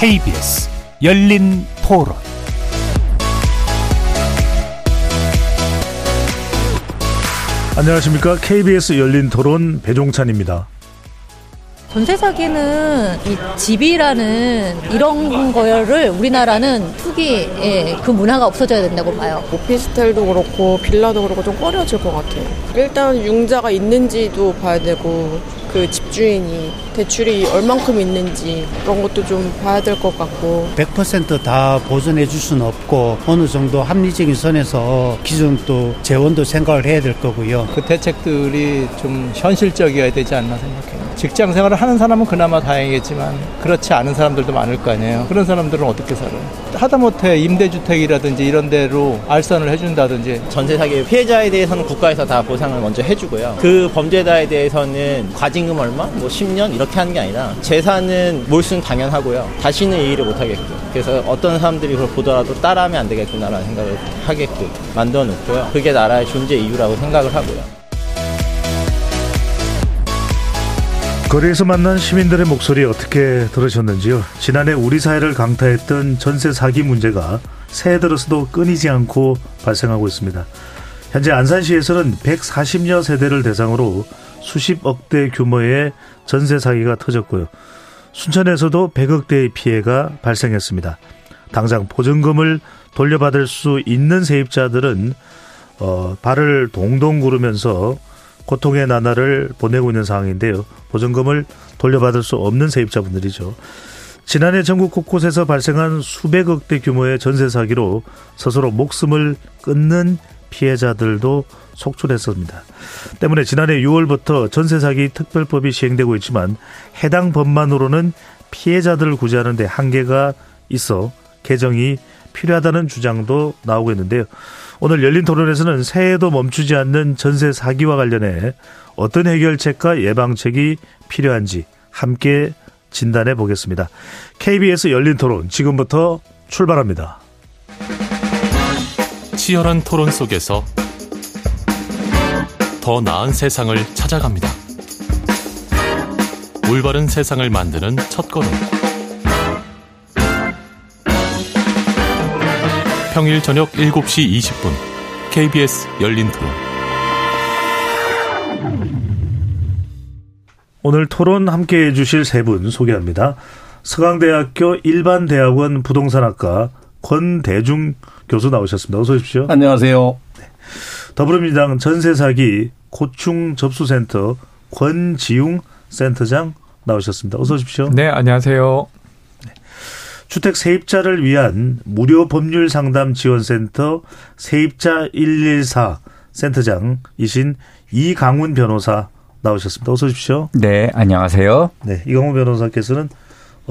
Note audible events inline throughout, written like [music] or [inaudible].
KBS 열린 토론 안녕하십니까. KBS 열린 토론 배종찬입니다. 전세 사기는 이 집이라는 이런 거를 우리나라는 투기 예, 그 문화가 없어져야 된다고 봐요. 오피스텔도 그렇고 빌라도 그렇고 좀 꺼려질 것 같아요. 일단 융자가 있는지도 봐야 되고 그 집주인이 대출이 얼만큼 있는지 그런 것도 좀 봐야 될 것 같고 100%다 보존해 줄 수는 없고 어느 정도 합리적인 선에서 기존 또 재원도 생각을 해야 될 거고요. 그 대책들이 좀 현실적이어야 되지 않나 생각해요. 직장 생활을 하는 사람은 그나마 다행이겠지만 그렇지 않은 사람들도 많을 거 아니에요. 그런 사람들은 어떻게 살아요? 하다못해 임대주택이라든지 이런 데로 알선을 해준다든지 전세 사기 피해자에 대해서는 국가에서 다 보상을 먼저 해주고요. 그 범죄자에 대해서는 과징금 얼마, 뭐 10년 이렇게 하는 게 아니라 재산은 몰수는 당연하고요. 다시는 이 일을 못 하게끔. 그래서 어떤 사람들이 그걸 보더라도 따라하면 안 되겠구나라는 생각을 하게끔 만들어 놓고요. 그게 나라의 존재 이유라고 생각을 하고요. 거리에서 만난 시민들의 목소리 어떻게 들으셨는지요? 지난해 우리 사회를 강타했던 전세 사기 문제가 새해 들어서도 끊이지 않고 발생하고 있습니다. 현재 안산시에서는 140여 세대를 대상으로 수십억 대 규모의 전세 사기가 터졌고요. 순천에서도 100억 대의 피해가 발생했습니다. 당장 보증금을 돌려받을 수 있는 세입자들은 어, 발을 동동 구르면서 고통의 나날을 보내고 있는 상황인데요. 보증금을 돌려받을 수 없는 세입자분들이죠. 지난해 전국 곳곳에서 발생한 수백억 대 규모의 전세 사기로 스스로 목숨을 끊는 피해자들도 속출했습니다. 때문에 지난해 6월부터 전세 사기 특별법이 시행되고 있지만 해당 법만으로는 피해자들을 구제하는 데 한계가 있어 개정이 필요하다는 주장도 나오고 있는데요. 오늘 열린 토론에서는 새해에도 멈추지 않는 전세 사기와 관련해 어떤 해결책과 예방책이 필요한지 함께 진단해 보겠습니다. KBS 열린 토론 지금부터 출발합니다. 치열한 토론 속에서 더 나은 세상을 찾아갑니다. 올바른 세상을 만드는 첫 걸음. 평일 저녁 7시 20분 KBS 열린 토론 오늘 토론 함께 해주실 세 분 소개합니다. 서강대학교 일반대학원 부동산학과 권대중 교수 나오셨습니다. 어서 오십시오. 안녕하세요. 네. 더불어민주당 전세사기 고충 접수센터 권지웅 센터장 나오셨습니다. 어서 오십시오. 네, 안녕하세요. 주택 세입자를 위한 무료 법률 상담 지원센터 세입자 114 센터장이신 이강훈 변호사 나오셨습니다. 어서 오십시오. 네, 안녕하세요. 네, 이강훈 변호사께서는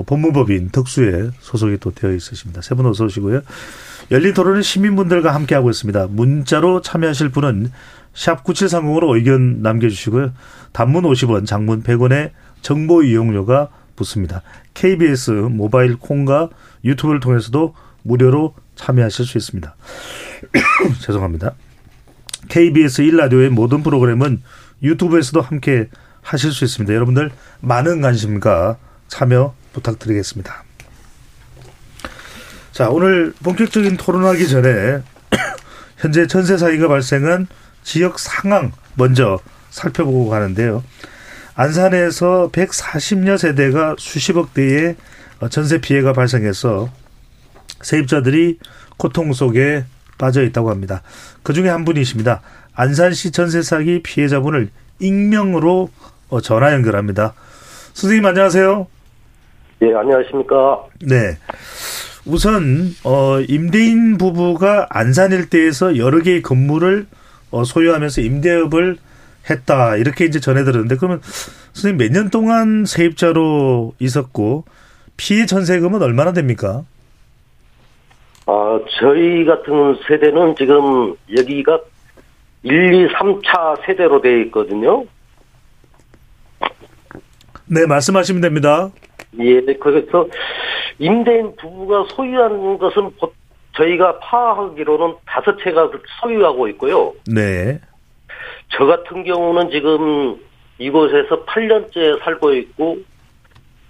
법무법인 특수에 소속이 또 되어 있으십니다. 세 분 어서 오시고요. 열린 토론은 시민분들과 함께하고 있습니다. 문자로 참여하실 분은 샵 9730으로 의견 남겨주시고요. 단문 50원, 장문 100원의 정보 이용료가 붙습니다. KBS 모바일 콩과 유튜브를 통해서도 무료로 참여하실 수 있습니다. [coughs] 죄송합니다. KBS 1라디오의 모든 프로그램은 유튜브에서도 함께 하실 수 있습니다. 여러분들 많은 관심과 참여 부탁드리겠습니다. 자, 오늘 본격적인 토론하기 전에 [coughs] 현재 전세 사기가 발생한 지역 상황 먼저 살펴보고 가는데요. 안산에서 140여 세대가 수십억 대의 전세 피해가 발생해서 세입자들이 고통 속에 빠져 있다고 합니다. 그 중에 한 분이십니다. 안산시 전세 사기 피해자분을 익명으로 어, 전화 연결합니다. 선생님 안녕하세요. 예, 안녕하십니까. 네. 우선 어 임대인 부부가 안산 일대에서 여러 개의 건물을 어 소유하면서 임대업을 했다 이렇게 이제 전해 들었는데 그러면 선생님 몇 년 동안 세입자로 있었고 피해 전세금은 얼마나 됩니까? 아 저희 같은 세대는 지금 여기가 1, 2, 3차 세대로 되어 있거든요. 네 말씀하시면 됩니다. 예, 그래서 임대인 부부가 소유하는 것은 저희가 파악하기로는 다섯 채가 소유하고 있고요. 네. 저 같은 경우는 지금 이곳에서 8년째 살고 있고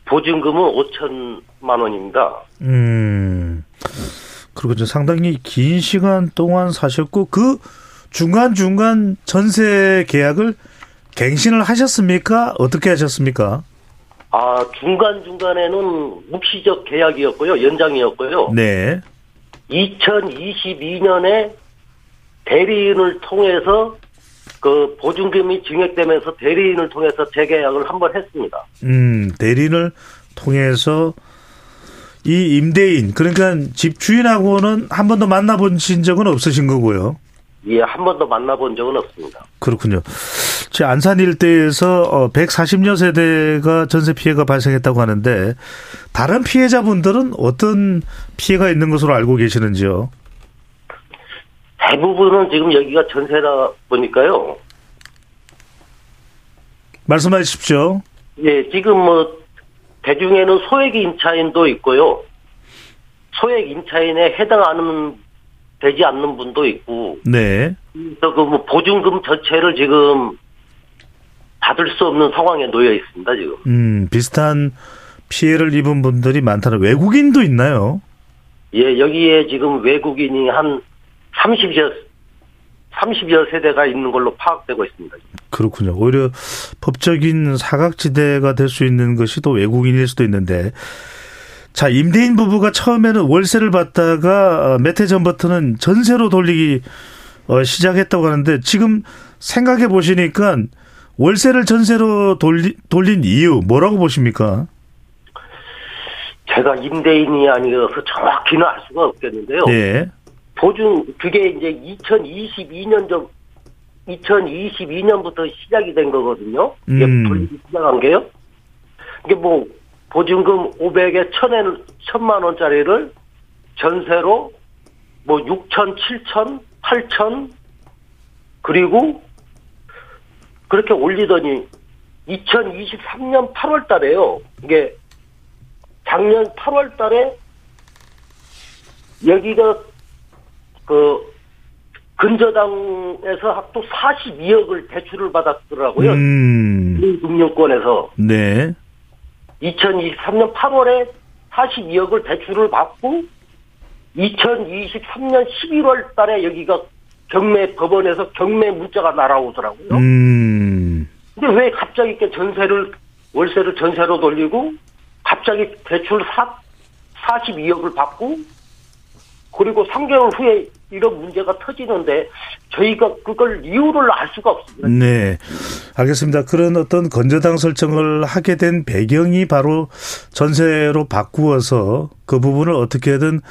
보증금은 5천만 원입니다. 음. 그리고 이제 상당히 긴 시간 동안 사셨고 그 중간 중간 전세 계약을 갱신을 하셨습니까? 어떻게 하셨습니까? 아, 중간 중간에는 묵시적 계약이었고요. 연장이었고요. 네. 2022년에 대리인을 통해서 그 보증금이 증액되면서 대리인을 통해서 재계약을 한 번 했습니다. 음, 대리인을 통해서 이 임대인 그러니까 집 주인하고는 한 번도 만나보신 적은 없으신 거고요. 예, 한 번도 만나본 적은 없습니다. 그렇군요. 제 안산 일대에서 140여 세대가 전세 피해가 발생했다고 하는데 다른 피해자분들은 어떤 피해가 있는 것으로 알고 계시는지요? 대부분은 지금 여기가 전세다 보니까요. 말씀하십시오. 예, 지금 뭐 대중에는 소액 임차인도 있고요. 소액 임차인에 해당하는 되지 않는 분도 있고. 네. 그래서 그 뭐 보증금 전체를 지금 받을 수 없는 상황에 놓여 있습니다, 지금. 음, 비슷한 피해를 입은 분들이 많다는 외국인도 있나요? 예, 여기에 지금 외국인이 한 30여 30여 세대가 있는 걸로 파악되고 있습니다. 그렇군요. 오히려 법적인 사각지대가 될 수 있는 것이 또 외국인일 수도 있는데 자, 임대인 부부가 처음에는 월세를 받다가 몇 해 전부터는 전세로 돌리기 어, 시작했다고 하는데 지금 생각해 보시니까 월세를 전세로 돌리, 돌린 이유 뭐라고 보십니까? 제가 임대인이 아니어서 정확히는 알 수가 없겠는데요. 네. 보증 그게 이제 2022년 전 2022년부터 시작이 된 거거든요. 이게 음. 시작한 게요. 이게 뭐 보증금 500에 1000에 1000만 원짜리를 전세로 뭐 6천, 7천, 8천 그리고 그렇게 올리더니 2023년 8월 달에요. 이게 작년 8월 달에 여기가 그 근저당에서 또 42억을 대출을 받았더라고요. 음. 금융권에서 네. 2023년 8월에 42억을 대출을 받고 2023년 11월 달에 여기가 경매 법원에서 경매 문자가 날아오더라고요. 음. 근데 왜 갑자기 이렇게 전세를 월세를 전세로 돌리고 갑자기 대출 사, 42억을 받고 그리고 3개월 후에 이런 문제가 터지는데 저희가 그걸 이유를 알 수가 없습니다. 네. 알겠습니다. 그런 어떤 건저당 설정을 하게 된 배경이 바로 전세로 바꾸어서 그 부분을 어떻게든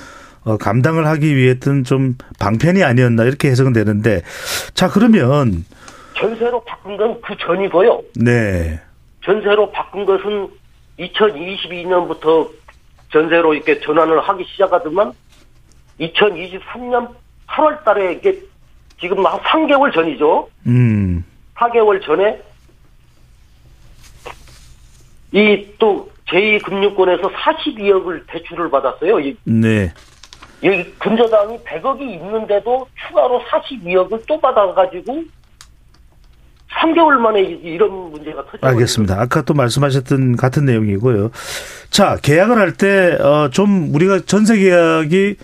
어, 감당을 하기 위했던 좀 방편이 아니었나 이렇게 해석은 되는데 자 그러면 전세로 바꾼 건 그 전이고요. 네. 전세로 바꾼 것은 2022년부터 전세로 이렇게 전환을 하기 시작하더만 2023년 8월 달에 이게 지금 한 3개월 전이죠. 음. 4개월 전에 이 또 제2금융권에서 42억을 대출을 받았어요. 이, 네. 이 근저당이 100억이 있는데도 추가로 42억을 또 받아가지고 3개월 만에 이- 이런 문제가 터져. 알겠습니다. 아까 또 말씀하셨던 같은 내용이고요. 자, 계약을 할 때, 어, 좀 우리가 전세 계약이,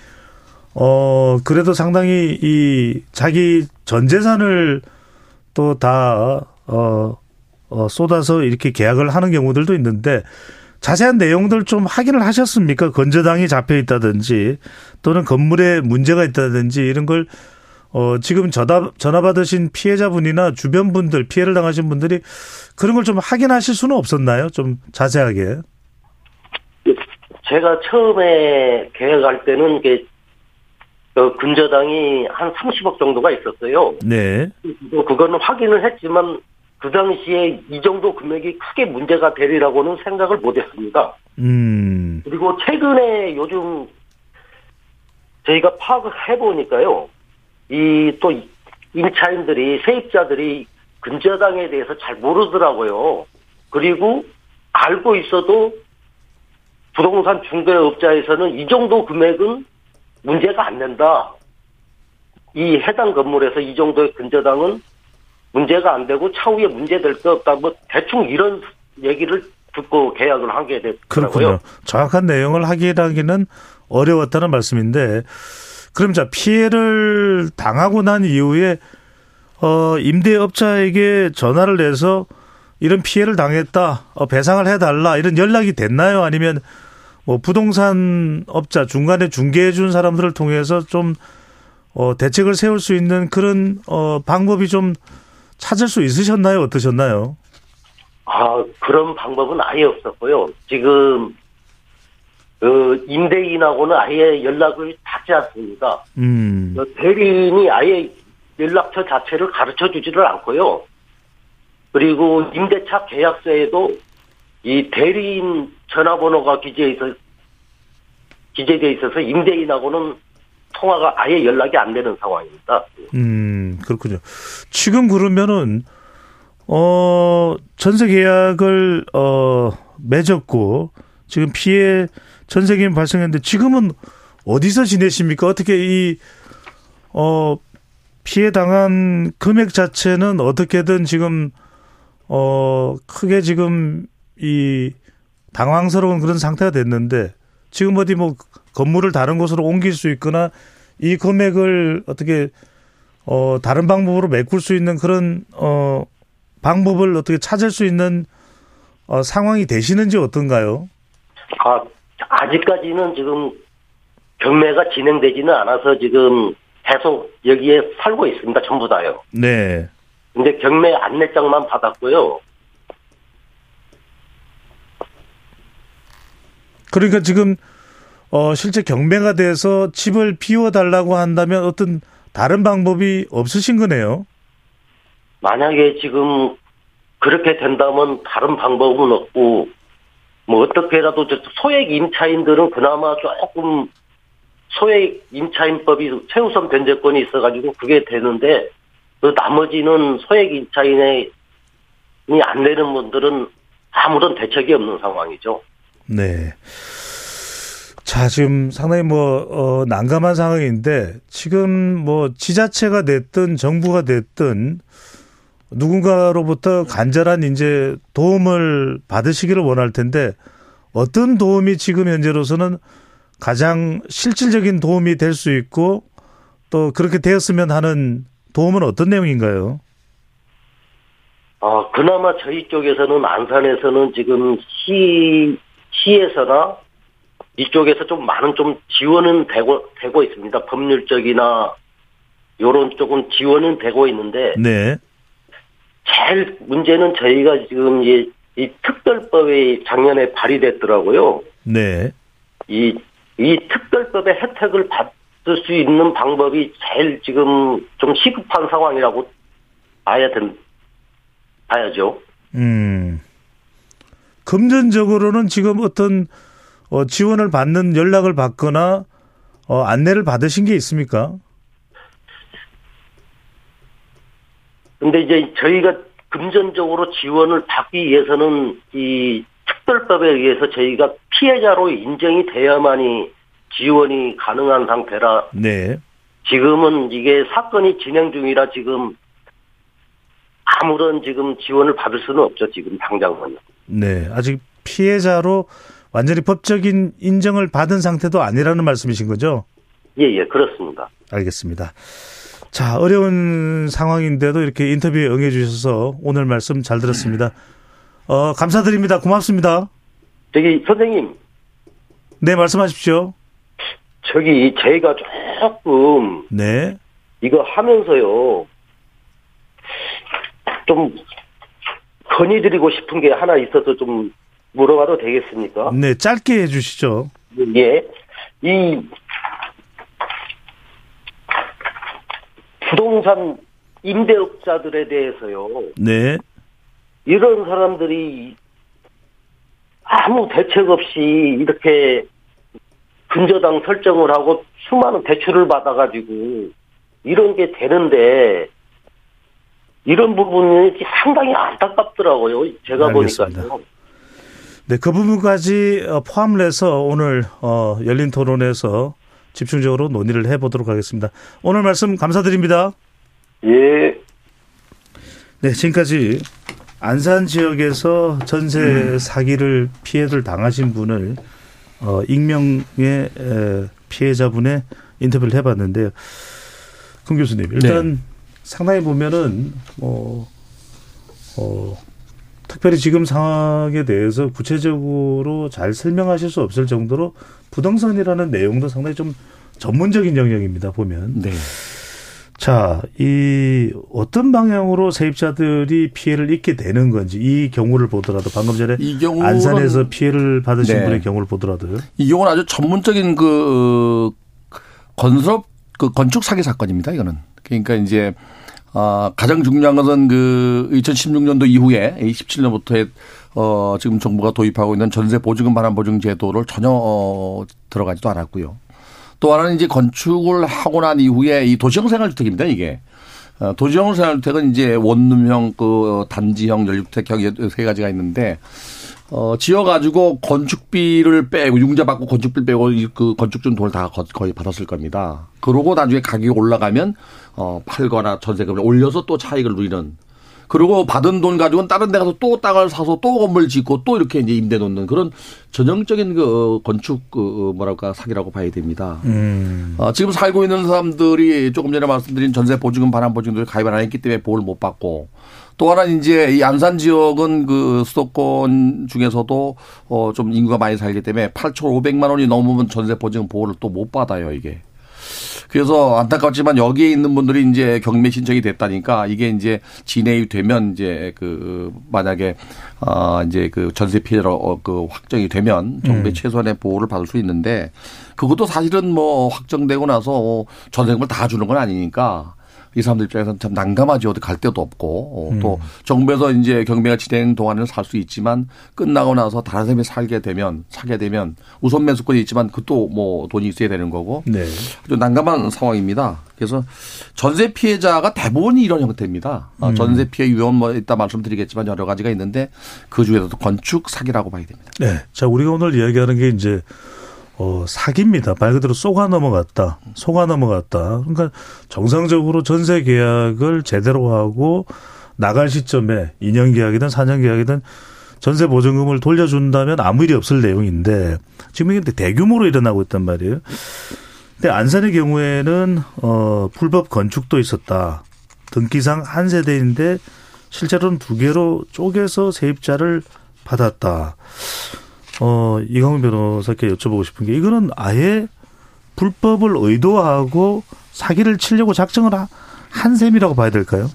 어, 그래도 상당히 이 자기 전 재산을 또 다, 어, 어, 쏟아서 이렇게 계약을 하는 경우들도 있는데 자세한 내용들 좀 확인을 하셨습니까? 건저당이 잡혀 있다든지 또는 건물에 문제가 있다든지 이런 걸 어, 지금 전화, 전화 받으신 피해자분이나 주변 분들, 피해를 당하신 분들이 그런 걸 좀 확인하실 수는 없었나요? 좀 자세하게. 제가 처음에 계약할 때는 그 근저당이 한 30억 정도가 있었어요. 네. 뭐 그거는 확인을 했지만 그 당시에 이 정도 금액이 크게 문제가 되리라고는 생각을 못했습니다. 음. 그리고 최근에 요즘 저희가 파악을 해보니까요. 이 또 임차인들이 세입자들이 근저당에 대해서 잘 모르더라고요. 그리고 알고 있어도 부동산 중개업자에서는 이 정도 금액은 문제가 안 된다. 이 해당 건물에서 이 정도의 근저당은 문제가 안 되고 차후에 문제 될거 없다. 뭐 대충 이런 얘기를 듣고 계약을 하게 됐더라고요. 그렇군요. 정확한 내용을 확인하기는 어려웠다는 말씀인데 그럼 자 피해를 당하고 난 이후에 어 임대업자에게 전화를 내서 이런 피해를 당했다 어, 배상을 해달라 이런 연락이 됐나요? 아니면 뭐 부동산 업자 중간에 중개해 준 사람들을 통해서 좀 어, 대책을 세울 수 있는 그런 어, 방법이 좀 찾을 수 있으셨나요? 어떠셨나요? 아, 그런 방법은 아예 없었고요. 지금, 그, 임대인하고는 아예 연락을 닿지 않습니다. 음, 그 대리인이 아예 연락처 자체를 가르쳐 주지를 않고요. 그리고 임대차 계약서에도 이 대리인 전화번호가 기재해 있어, 기재되어 있어서 임대인하고는 통화가 아예 연락이 안 되는 상황입니다. 음, 그렇군요. 지금 그러면은, 어, 전세 계약을, 어, 맺었고, 지금 피해 전세 계약 발생했는데, 지금은 어디서 지내십니까? 어떻게 이, 어, 피해 당한 금액 자체는 어떻게든 지금, 어, 크게 지금 이 당황스러운 그런 상태가 됐는데, 지금 어디 뭐 건물을 다른 곳으로 옮길 수 있거나 이 금액을 어떻게 어 다른 방법으로 메꿀 수 있는 그런 어 방법을 어떻게 찾을 수 있는 어 상황이 되시는지 어떤가요? 아, 아직까지는 지금 경매가 진행되지는 않아서 지금 계속 여기에 살고 있습니다. 전부 다요. 네. 근데 경매 안내장만 받았고요. 그러니까 지금 어 실제 경매가 돼서 집을 비워 달라고 한다면 어떤 다른 방법이 없으신 거네요. 만약에 지금 그렇게 된다면 다른 방법은 없고 뭐 어떻게라도 저 소액 임차인들은 그나마 조금 소액 임차인법이 최우선 변제권이 있어가지고 그게 되는데 그 나머지는 소액 임차인이 안 되는 분들은 아무런 대책이 없는 상황이죠. 네. 자, 지금 상당히 뭐, 어, 난감한 상황인데, 지금 뭐, 지자체가 됐든 정부가 됐든, 누군가로부터 간절한 이제 도움을 받으시기를 원할 텐데, 어떤 도움이 지금 현재로서는 가장 실질적인 도움이 될 수 있고, 또 그렇게 되었으면 하는 도움은 어떤 내용인가요? 아, 그나마 저희 쪽에서는 안산에서는 지금 시, 시에서나 이쪽에서 좀 많은 좀 지원은 되고, 되고 있습니다. 법률적이나 요런 쪽은 지원은 되고 있는데, 네. 제일 문제는 저희가 지금 이, 이 특별법이 작년에 발의됐더라고요. 네. 이, 이 특별법의 혜택을 받을 수 있는 방법이 제일 지금 좀 시급한 상황이라고 봐야 된, 봐야죠. 음. 금전적으로는 지금 어떤 어, 지원을 받는 연락을 받거나 어, 안내를 받으신 게 있습니까? 근데 이제 저희가 금전적으로 지원을 받기 위해서는 이 특별법에 의해서 저희가 피해자로 인정이 돼야만이 지원이 가능한 상태라 네. 지금은 이게 사건이 진행 중이라 지금 아무런 지금 지원을 받을 수는 없죠. 지금 당장은요. 네. 아직 피해자로 완전히 법적인 인정을 받은 상태도 아니라는 말씀이신 거죠? 예, 예, 그렇습니다. 알겠습니다. 자, 어려운 상황인데도 이렇게 인터뷰에 응해 주셔서 오늘 말씀 잘 들었습니다. 어, 감사드립니다. 고맙습니다. 저기 선생님, 네, 말씀하십시오. 저기 제가 조금 네. 이거 하면서요. 좀 건의드리고 싶은 게 하나 있어서 좀 물어봐도 되겠습니까? 네, 짧게 해 주시죠. 예. 이 부동산 임대업자들에 대해서요. 네. 이런 사람들이 아무 대책 없이 이렇게 근저당 설정을 하고 수많은 대출을 받아가지고 이런 게 되는데 이런 부분이 상당히 안타깝더라고요. 제가 알겠습니다. 보니까요. 네, 그 부분까지 어, 포함을 해서 오늘 어, 열린 토론에서 집중적으로 논의를 해보도록 하겠습니다. 오늘 말씀 감사드립니다. 예. 네, 지금까지 안산 지역에서 전세 음. 사기를 피해를 당하신 분을 어 익명의 에, 피해자분의 인터뷰를 해봤는데요. 금 교수님 일단 네. 상당히 보면은 뭐 어, 특별히 지금 상황에 대해서 구체적으로 잘 설명하실 수 없을 정도로 부동산이라는 내용도 상당히 좀 전문적인 영역입니다 보면. 네. 자, 이 어떤 방향으로 세입자들이 피해를 입게 되는 건지 이 경우를 보더라도 방금 전에 이 경우는 안산에서 피해를 받으신 네. 분의 경우를 보더라도요. 이 경우는 아주 전문적인 그 건설업 그 건축 사기 사건입니다. 이거는 그러니까 이제 아 가장 중요한 것은 그 2016년도 이후에 17년부터의 어 지금 정부가 도입하고 있는 전세 보증금 반환 보증 제도를 전혀 어 들어가지도 않았고요. 또 하나는 이제 건축을 하고 난 이후에 이 도시형 생활주택입니다. 이게 어, 도시형 생활주택은 이제 원룸형 그 단지형 연립주택형 세 가지가 있는데 어, 지어가지고 건축비를 빼고 융자 받고 건축비 빼고 이그 건축준 돈을 다 거- 거의 받았을 겁니다. 그러고 나중에 가격이 올라가면 어, 팔거나 전세금을 올려서 또 차익을 누리는. 그리고 받은 돈 가지고는 다른 데 가서 또 땅을 사서 또 건물 짓고 또 이렇게 이제 임대 놓는 그런 전형적인 그 건축 그 뭐랄까 사기라고 봐야 됩니다. 음. 어, 지금 살고 있는 사람들이 조금 전에 말씀드린 전세 보증금 반환 보증금을 가입을 안 했기 때문에 보호를 못 받고 또 하나 는 이제 이 안산 지역은 그 수도권 중에서도 어 좀 인구가 많이 살기 때문에 8,500만 원이 넘으면 전세 보증금 보호를 또 못 받아요, 이게. 그래서 안타깝지만 여기에 있는 분들이 이제 경매 신청이 됐다니까 이게 이제 진행이 되면 이제 그 만약에 아 이제 그 전세 피해로 어, 그 확정이 되면 정부의 음. 최소한의 보호를 받을 수 있는데 그것도 사실은 뭐 확정되고 나서 어, 전세금을 다 주는 건 아니니까 이 사람들 입장에서는 참 난감하죠. 어디 갈 데도 없고 어, 또 정부에서 이제 경매가 진행 동안에는 살 수 있지만 끝나고 나서 다른 사람이 살게 되면 사게 되면 우선 매수권이 있지만 그것도 뭐 돈이 있어야 되는 거고 네. 아주 난감한 상황입니다. 그래서 전세 피해자가 대부분이 이런 형태입니다. 어, 음. 전세 피해 유형 뭐 이따 말씀드리겠지만 여러 가지가 있는데 그 중에서도 건축 사기라고 봐야 됩니다. 네. 자, 우리가 오늘 이야기하는 게 이제 어, 사기입니다. 말 그대로 쏘가 넘어갔다. 속아 넘어갔다. 그러니까 정상적으로 전세 계약을 제대로 하고 나갈 시점에 2년 계약이든 4년 계약이든 전세 보증금을 돌려준다면 아무 일이 없을 내용인데 지금 이게 대규모로 일어나고 있단 말이에요. 근데 안산의 경우에는 어 불법 건축도 있었다. 등기상 한 세대인데 실제로는 두 개로 쪼개서 세입자를 받았다. 어, 이광훈 변호사께 여쭤보고 싶은 게 이거는 아예 불법을 의도하고 사기를 치려고 작정을 하- 한 셈이라고 봐야 될까요?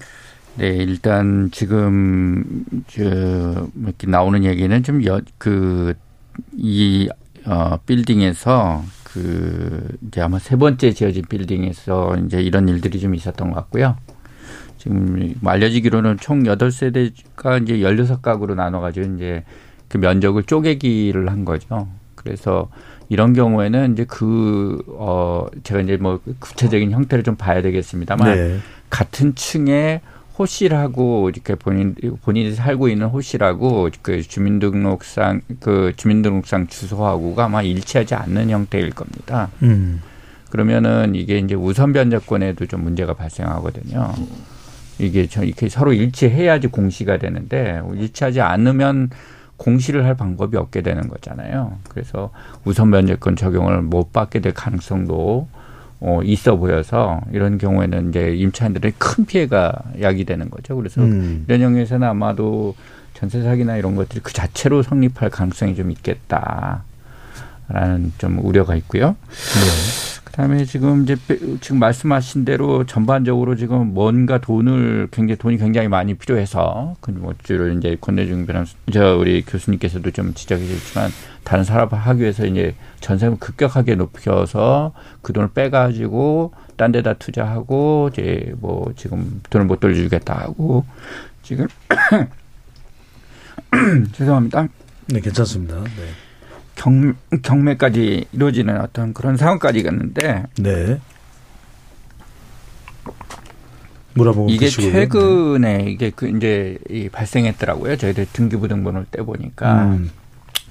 네, 일단 지금 저 이렇게 나오는 얘기는 좀 그이 어, 빌딩에서 그 이제 아마 세 번째 지어진 빌딩에서 이제 이런 일들이 좀 있었던 것 같고요. 지금 알려지기로는 총 여덟 세대가 이제 16가구로 나눠 가지고 이제 그 면적을 쪼개기를 한 거죠. 그래서 이런 경우에는 이제 그, 어, 제가 이제 뭐 구체적인 형태를 좀 봐야 되겠습니다만 네. 같은 층에 호실하고 이렇게 본인 본인이 살고 있는 호실하고 그 주민등록상 그 주민등록상 주소하고가 아마 일치하지 않는 형태일 겁니다. 음. 그러면은 이게 이제 우선 변제권에도 좀 문제가 발생하거든요. 이게 저 이렇게 서로 일치해야지 공시가 되는데 일치하지 않으면 공시를 할 방법이 없게 되는 거잖아요. 그래서 우선 변제권 적용을 못 받게 될 가능성도 어, 있어 보여서 이런 경우에는 이제 임차인들의 큰 피해가 야기되는 거죠. 그래서 음. 이런 영역에서는 아마도 전세 사기나 이런 것들이 그 자체로 성립할 가능성이 좀 있겠다라는 좀 우려가 있고요. 그다음에 지금 이제 빼- 지금 말씀하신 대로 전반적으로 지금 뭔가 돈을 굉장히 돈이 굉장히 많이 필요해서 그뭐 주로 이제 권내중 변호사 저 우리 교수님께서도 좀 지적해 주셨지만 다른 사업을 하기 위해서 이제 전세금 급격하게 높여서 그 돈을 빼가지고 딴 데다 투자하고 이제 뭐 지금 돈을 못 돌려주겠다 하고 지금 [coughs] 죄송합니다. 네, 괜찮습니다. 네. 경, 경매까지 이루어지는 어떤 그런 상황까지 갔는데 네. 이게 계시고요. 최근에 이게 그 이제 이 발생했더라고요. 저희들 등기부등본을 떼 보니까 음.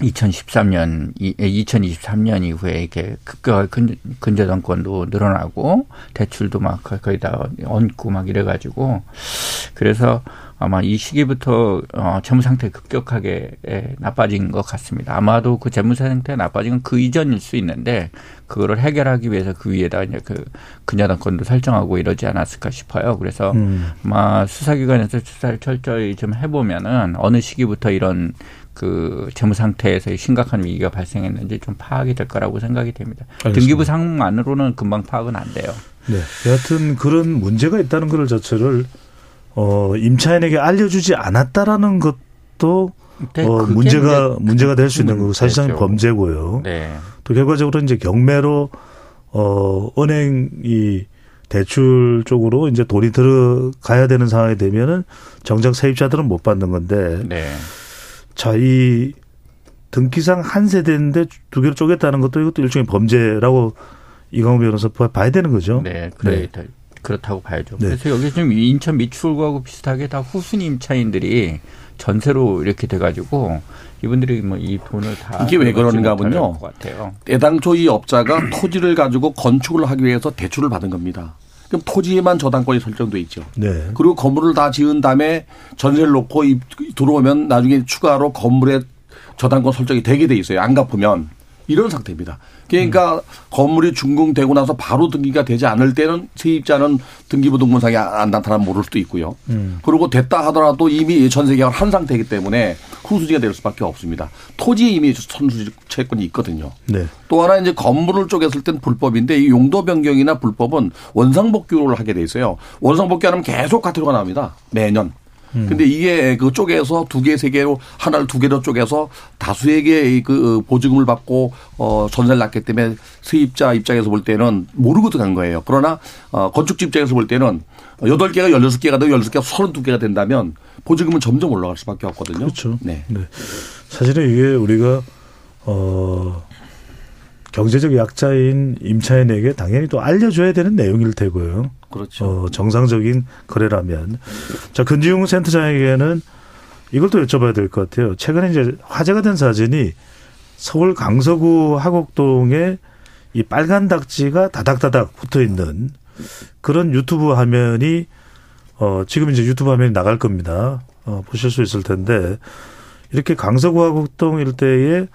2013년, 이- 2023년 이후에 이렇게 급격하게 근, 근저당권도 늘어나고 대출도 막 거의 다 얹고 막 이래 가지고 그래서 아마 이 시기부터 어, 재무 상태 급격하게 예, 나빠진 것 같습니다. 아마도 그 재무 상태 나빠진 건 그 이전일 수 있는데 그거를 해결하기 위해서 그 위에다 이제 그 근저당권도 설정하고 이러지 않았을까 싶어요. 그래서 음. 아마 수사기관에서 수사를 철저히 좀 해보면은 어느 시기부터 이런 그 재무 상태에서 심각한 위기가 발생했는지 좀 파악이 될 거라고 생각이 됩니다. 알겠습니다. 등기부 상만으로는 금방 파악은 안 돼요. 네. 여하튼 그런 문제가 있다는 것 자체를 어, 임차인에게 알려주지 않았다라는 것도 네, 어, 문제가 이제 문제가 될 수 있는 거고 사실상 문제죠. 범죄고요. 네. 또 결과적으로 이제 경매로 어, 은행이 대출 쪽으로 이제 돈이 들어가야 되는 상황이 되면은 정작 세입자들은 못 받는 건데 네. 자, 이 등기상 한 세대인데 두 개로 쪼갰다는 것도 이것도 일종의 범죄라고 이광호 변호사 봐야 되는 거죠. 네, 그래 그렇다고 봐야죠. 네. 그래서 여기 좀 인천 미추홀구하고 비슷하게 다 후순위 임차인들이 전세로 이렇게 돼가지고 이분들이 뭐 이 돈을 다 이게 왜 그러는가 같아요. 애당초 이 업자가 [clears throat] 토지를 가지고 건축을 하기 위해서 대출을 받은 겁니다. 그럼 토지에만 저당권이 설정돼 있죠. 네. 그리고 건물을 다 지은 다음에 전세를 놓고 이- 들어오면 나중에 추가로 건물에 저당권 설정이 되게 돼 있어요. 안 갚으면 이런 상태입니다. 그러니까 건물이 준공되고 나서 바로 등기가 되지 않을 때는 세입자는 등기부 등본상에 안 나타나면 모를 수도 있고요. 음. 그리고 됐다 하더라도 이미 전세 계약을 한 상태이기 때문에 후수지가 될 수밖에 없습니다. 토지에 이미 선수지 채권이 있거든요. 네. 또 하나 이제 건물을 쪼갰을 땐 불법인데 이 용도 변경이나 불법은 원상복귀를 하게 돼 있어요. 원상복귀 하면 계속 가태료가 나옵니다. 매년. 근데 이게 그 쪼개서 두 개, 세 개로 하나를 두 개로 쪼개서 다수에게 그 보증금을 받고 어 전세를 났기 때문에 세입자 입장에서 볼 때는 모르고 들어간 거예요. 그러나 어 건축주 입장에서 볼 때는 여덟 개가 열여섯 개가 되고 열여섯 개가 서른 두 개가 된다면 보증금은 점점 올라갈 수밖에 없거든요. 그렇죠. 네. 네. 사실은 이게 우리가 어 경제적 약자인 임차인에게 당연히 또 알려줘야 되는 내용일 테고요. 그렇죠. 어, 정상적인 거래라면. 자, 근지용 센터장에게는 이걸 또 여쭤봐야 될 것 같아요. 최근에 이제 화제가 된 사진이 서울 강서구 하곡동에 이 빨간 닥지가 다닥다닥 붙어 있는 그런 유튜브 화면이 어, 지금 이제 유튜브 화면이 나갈 겁니다. 어, 보실 수 있을 텐데 이렇게 강서구 하곡동 일대에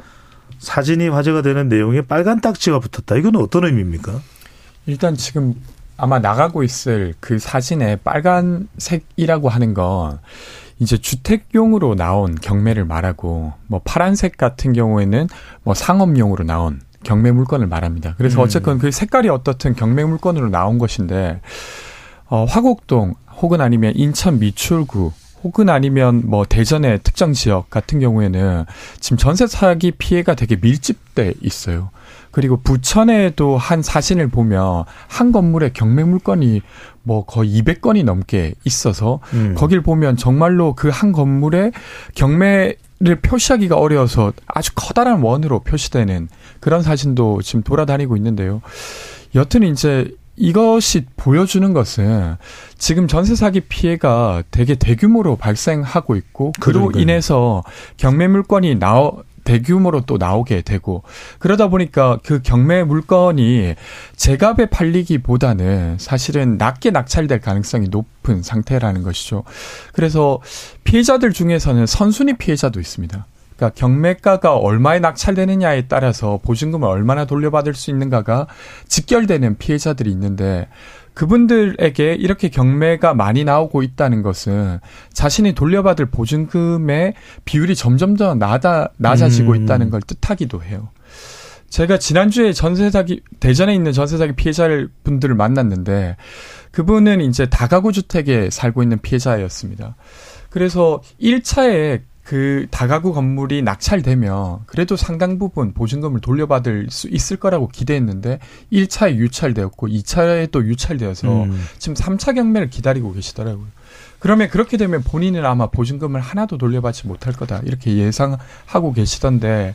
사진이 화제가 되는 내용에 빨간 딱지가 붙었다. 이건 어떤 의미입니까? 일단 지금 아마 나가고 있을 그 사진에 빨간색이라고 하는 건 이제 주택용으로 나온 경매를 말하고 뭐 파란색 같은 경우에는 뭐 상업용으로 나온 경매 물건을 말합니다. 그래서 음. 어쨌건 그 색깔이 어떻든 경매 물건으로 나온 것인데 어, 화곡동 혹은 아니면 인천 미출구 혹은 아니면 뭐 대전의 특정 지역 같은 경우에는 지금 전세 사기 피해가 되게 밀집돼 있어요. 그리고 부천에도 한 사진을 보면 한 건물에 경매 물건이 뭐 거의 200건이 넘게 있어서 음. 거길 보면 정말로 그 한 건물에 경매 를 표시하기가 어려워서 아주 커다란 원으로 표시되는 그런 사진도 지금 돌아다니고 있는데요. 여튼 이제 이것이 보여주는 것은 지금 전세 사기 피해가 되게 대규모로 발생하고 있고 그로 그러니까요. 인해서 경매 물건이 나오 대규모로 또 나오게 되고 그러다 보니까 그 경매 물건이 제값에 팔리기보다는 사실은 낮게 낙찰될 가능성이 높은 상태라는 것이죠. 그래서 피해자들 중에서는 선순위 피해자도 있습니다. 그러니까 경매가가 얼마에 낙찰되느냐에 따라서 보증금을 얼마나 돌려받을 수 있는가가 직결되는 피해자들이 있는데 그분들에게 이렇게 경매가 많이 나오고 있다는 것은 자신이 돌려받을 보증금의 비율이 점점 더 나다, 낮아지고 음. 있다는 걸 뜻하기도 해요. 제가 지난주에 전세 사기 대전에 있는 전세 사기 피해자를 분들을 만났는데 그분은 이제 다가구 주택에 살고 있는 피해자였습니다. 그래서 1차에 그 다가구 건물이 낙찰되면 그래도 상당 부분 보증금을 돌려받을 수 있을 거라고 기대했는데 1차에 유찰되었고 2차에 또 유찰되어서 음. 지금 3차 경매를 기다리고 계시더라고요. 그러면 그렇게 되면 본인은 아마 보증금을 하나도 돌려받지 못할 거다 이렇게 예상하고 계시던데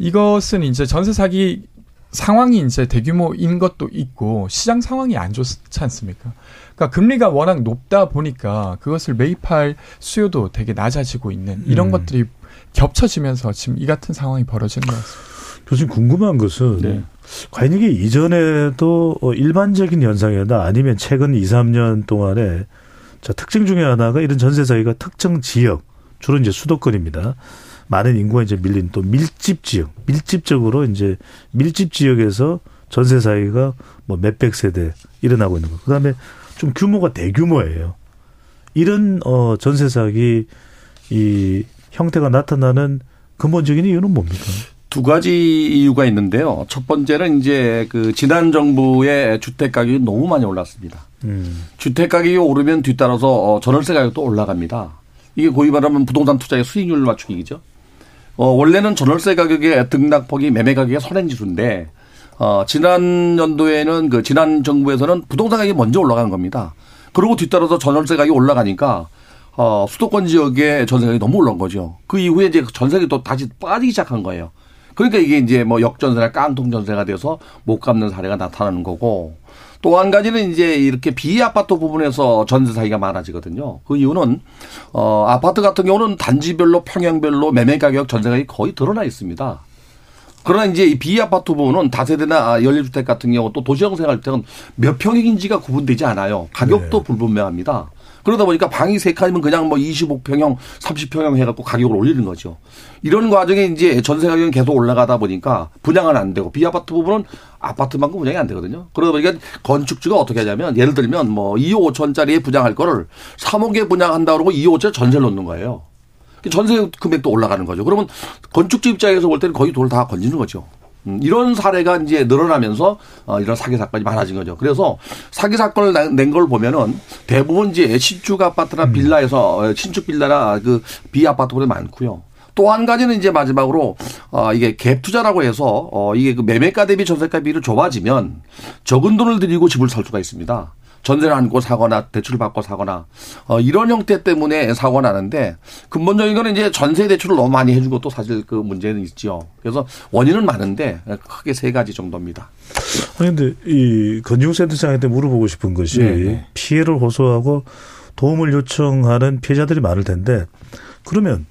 이것은 이제 전세 사기 상황이 이제 대규모인 것도 있고 시장 상황이 안 좋지 않습니까? 그러니까 금리가 워낙 높다 보니까 그것을 매입할 수요도 되게 낮아지고 있는 이런 음. 것들이 겹쳐지면서 지금 이 같은 상황이 벌어지는 것 같습니다. 교수님 궁금한 것은 과연 이게 이전에도 어, 일반적인 현상이었나 아니면 최근 2, 3년 동안에 자, 특징 중에 하나가 이런 전세 사기가 특정 지역, 주로 이제 수도권입니다. 많은 인구가 이제 밀린 또 밀집 지역, 밀집적으로 이제 밀집 지역에서 전세 사기가 뭐 몇백 세대 일어나고 있는 거. 그다음에 좀 규모가 대규모예요. 이런 어 전세 사기 이 형태가 나타나는 근본적인 이유는 뭡니까? 두 가지 이유가 있는데요. 첫 번째는 이제 그 지난 정부의 주택 가격이 너무 많이 올랐습니다. 음. 주택 가격이 오르면 뒤따라서 어, 전월세 가격도 올라갑니다. 이게 고위 말하면 부동산 투자의 수익률 맞추기죠. 어, 원래는 전월세 가격의 등락폭이 매매 가격의 선행 지수인데 어, 지난 연도에는 그 지난 정부에서는 부동산 가격이 먼저 올라간 겁니다. 그리고 뒤따라서 전월세 가격이 올라가니까 어, 수도권 지역의 전세 가격이 너무 올라온 거죠. 그 이후에 이제 전세가 또 다시 빠지기 시작한 거예요. 그러니까 이게 이제 뭐 역전세나 깡통 전세가 돼서 못 갚는 사례가 나타나는 거고 또 한 가지는 이제 이렇게 비아파트 부분에서 전세 사기가 많아지거든요. 그 이유는 어 아파트 같은 경우는 단지별로 평형별로 매매 가격 전세 가격이 거의 드러나 있습니다. 그러나 이제 이 비아파트 부분은 다세대나 연립주택 같은 경우 또 도시형 생활주택은 몇 평인지가 구분되지 않아요. 가격도 네. 불분명합니다. 그러다 보니까 방이 세 칸이면 그냥 뭐 25평형, 30평형 해갖고 가격을 올리는 거죠. 이런 과정에 이제 전세 가격이 계속 올라가다 보니까 분양은 안 되고 비아파트 부분은 아파트만큼 분양이 안 되거든요. 그러다 보니까 건축주가 어떻게 하냐면 예를 들면 뭐 2억 5천짜리에 분양할 거를 3억에 분양한다 그러고 2억 5천 전세를 놓는 거예요. 전세 금액도 올라가는 거죠. 그러면 건축주 입장에서 볼 때는 거의 돈을 다 건지는 거죠. 음, 이런 사례가 이제 늘어나면서 어, 이런 사기 사건이 많아진 거죠. 그래서 사기 사건을 낸 걸 보면은 대부분 이제 신축 아파트나 빌라에서 어, 신축 빌라나 그 비아파트보다 많고요. 또 한 가지는 이제 마지막으로 어 이게 갭 투자라고 해서 어 이게 그 매매가 대비 전세가 비율이 좁아지면 적은 돈을 들이고 집을 살 수가 있습니다. 전세를 안고 사거나 대출을 받고 사거나 어 이런 형태 때문에 사고가 나는데 근본적인 거는 이제 전세 대출을 너무 많이 해준 것도 사실 그 문제는 있죠. 그래서 원인은 많은데 크게 세 가지 정도입니다. 아니 근데 이 건축센터장한테 물어보고 싶은 것이 네네. 피해를 호소하고 도움을 요청하는 피해자들이 많을 텐데 그러면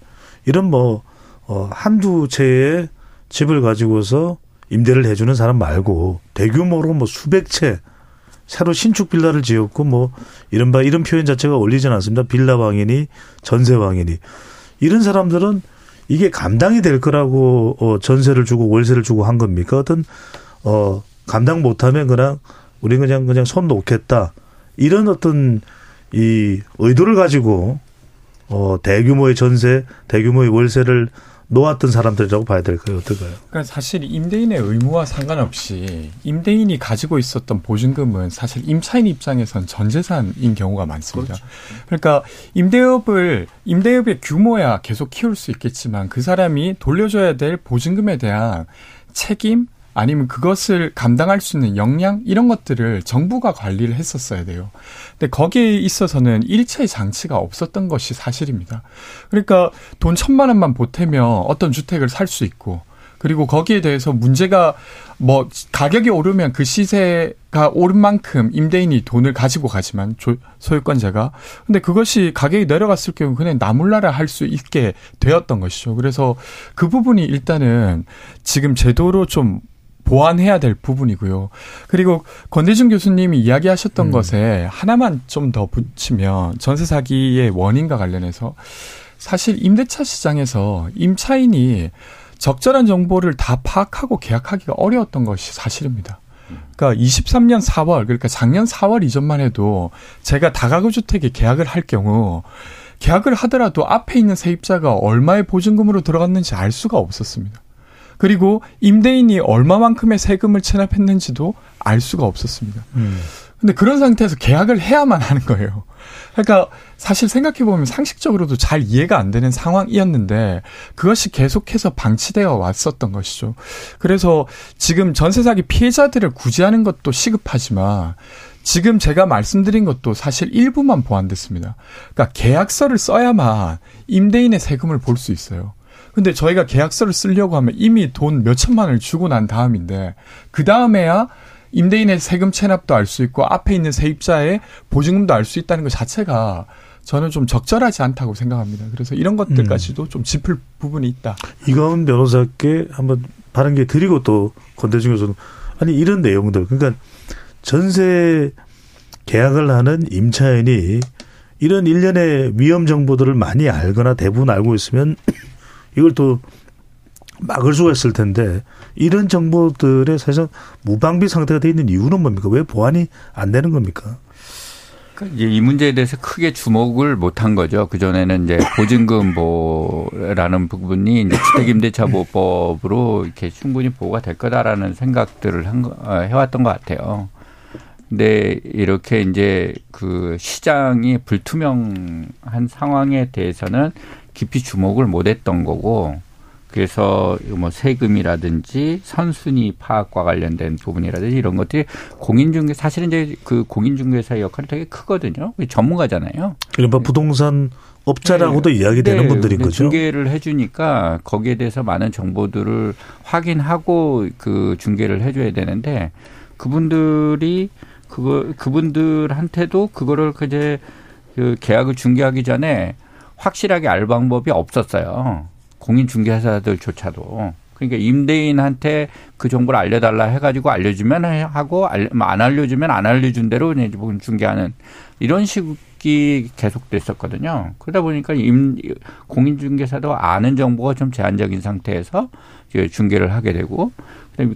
이런 뭐 어, 한두 채의 집을 가지고서 임대를 해주는 사람 말고 대규모로 뭐 수백 채 새로 신축 빌라를 지었고 뭐 이른바 이런 표현 자체가 어울리지는 않습니다. 빌라 왕이니 전세 왕이니 이런 사람들은 이게 감당이 될 거라고 어 전세를 주고 월세를 주고 한 겁니까? 어떤 어 감당 못하면 그냥 우리 그냥 그냥 손 놓겠다 이런 어떤 이 의도를 가지고 어 대규모의 전세, 대규모의 월세를 놓았던 사람들이라고 봐야 될까요? 어떨까요? 그러니까 사실 임대인의 의무와 상관없이 임대인이 가지고 있었던 보증금은 사실 임차인 입장에선 전 재산인 경우가 많습니다. 그러니까 임대업을 임대업의 규모야 계속 키울 수 있겠지만 그 사람이 돌려줘야 될 보증금에 대한 책임 아니면 그것을 감당할 수 있는 역량 이런 것들을 정부가 관리를 했었어야 돼요. 근데 거기에 있어서는 일체의 장치가 없었던 것이 사실입니다. 그러니까 돈 천만 원만 보태면 어떤 주택을 살 수 있고 그리고 거기에 대해서 문제가 뭐 가격이 오르면 그 시세가 오른 만큼 임대인이 돈을 가지고 가지만 조- 소유권자가 근데 그것이 가격이 내려갔을 경우 그냥 나몰라라 할 수 있게 되었던 것이죠. 그래서 그 부분이 일단은 지금 제도로 좀 보완해야 될 부분이고요. 그리고 권대중 교수님이 이야기하셨던 것에 하나만 좀 더 붙이면 전세 사기의 원인과 관련해서 사실 임대차 시장에서 임차인이 적절한 정보를 다 파악하고 계약하기가 어려웠던 것이 사실입니다. 그러니까 23년 4월 그러니까 작년 4월 이전만 해도 제가 다가구 주택에 계약을 할 경우 계약을 하더라도 앞에 있는 세입자가 얼마의 보증금으로 들어갔는지 알 수가 없었습니다. 그리고 임대인이 얼마만큼의 세금을 체납했는지도 알 수가 없었습니다. 근데 그런 상태에서 계약을 해야만 하는 거예요. 그러니까 사실 생각해 보면 상식적으로도 잘 이해가 안 되는 상황이었는데 그것이 계속해서 방치되어 왔었던 것이죠. 그래서 지금 전세 사기 피해자들을 구제하는 것도 시급하지만 지금 제가 말씀드린 것도 사실 일부만 보완됐습니다. 그러니까 계약서를 써야만 임대인의 세금을 볼 수 있어요. 근데 저희가 계약서를 쓰려고 하면 이미 돈 몇천만 원을 주고 난 다음인데 그 다음에야 임대인의 세금 체납도 알 수 있고 앞에 있는 세입자의 보증금도 알 수 있다는 것 자체가 저는 좀 적절하지 않다고 생각합니다. 그래서 이런 것들까지도 좀 짚을 부분이 있다. 이가은 변호사께 한번 기 드리고 또 권대중 교수는 아니 이런 내용들 그러니까 전세 계약을 하는 임차인이 이런 일련의 위험 정보들을 많이 알거나 대부분 알고 있으면 이걸 또 막을 수가 있을 텐데 이런 정보들에 사실 무방비 상태가 돼 있는 이유는 뭡니까? 왜 보완이 안 되는 겁니까? 이제 이 문제에 대해서 크게 주목을 못 한 거죠. 그 전에는 이제 보증금보라는 부분이 이제 주택임대차보호법으로 이렇게 충분히 보호가 될 거다라는 생각들을 한 거, 어, 해왔던 것 같아요. 근데 이렇게 이제 그 시장이 불투명한 상황에 대해서는 깊이 주목을 못했던 거고 그래서 뭐 세금이라든지 선순위 파악과 관련된 부분이라든지 이런 것들이 공인중개 사실은 이제 그 공인중개사의 역할이 되게 크거든요. 전문가잖아요. 그러니까 부동산 업자라고도 네. 이야기되는 네. 분들인 거죠. 중개를 해주니까 거기에 대해서 많은 정보들을 확인하고 그 중개를 해줘야 되는데 그분들이 그거 그분들한테도 그거를 이제 그 계약을 중개하기 전에 확실하게 알 방법이 없었어요. 공인중개사들조차도. 그러니까 임대인한테 그 정보를 알려달라 해가지고 알려주면 하고 뭐안 알려주면 안 알려준 대로 이제 중개하는 이런 식 이 계속됐었거든요. 그러다 보니까 임 공인중개사도 아는 정보가 좀 제한적인 상태에서 중개를 하게 되고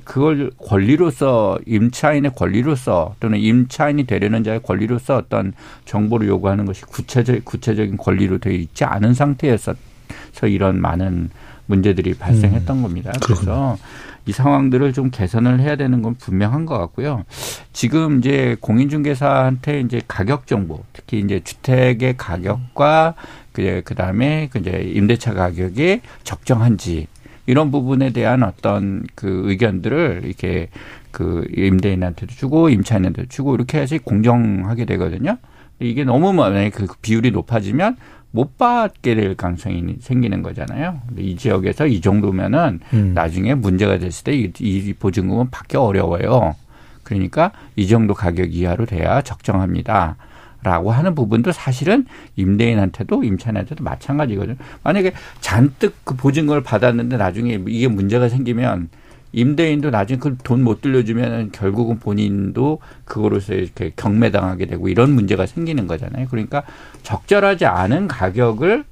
그걸 권리로서 임차인의 권리로서 또는 임차인이 되려는 자의 권리로서 어떤 정보를 요구하는 것이 구체적 구체적인 권리로 되어 있지 않은 상태에서 이런 많은 문제들이 발생했던 음, 겁니다. 그래서 그렇군요. 이 상황들을 좀 개선을 해야 되는 건 분명한 것 같고요. 지금 이제 공인중개사한테 이제 가격 정보, 특히 이제 주택의 가격과 그 그다음에 그 이제 임대차 가격이 적정한지 이런 부분에 대한 어떤 그 의견들을 이렇게 그 임대인한테도 주고 임차인한테도 주고 이렇게 해서 공정하게 되거든요. 이게 너무 만약에 그 비율이 높아지면 못 받게 될 가능성이 생기는 거잖아요. 이 지역에서 이 정도면은 음. 나중에 문제가 됐을 때이 보증금은 받기 어려워요. 그러니까 이 정도 가격 이하로 돼야 적정합니다. 라고 하는 부분도 사실은 임대인한테도 임차인한테도 마찬가지거든요. 만약에 잔뜩 그 보증금을 받았는데 나중에 이게 문제가 생기면 임대인도 나중에 그 돈 못 들려주면 결국은 본인도 그거로서 이렇게 경매당하게 되고 이런 문제가 생기는 거잖아요. 그러니까 적절하지 않은 가격을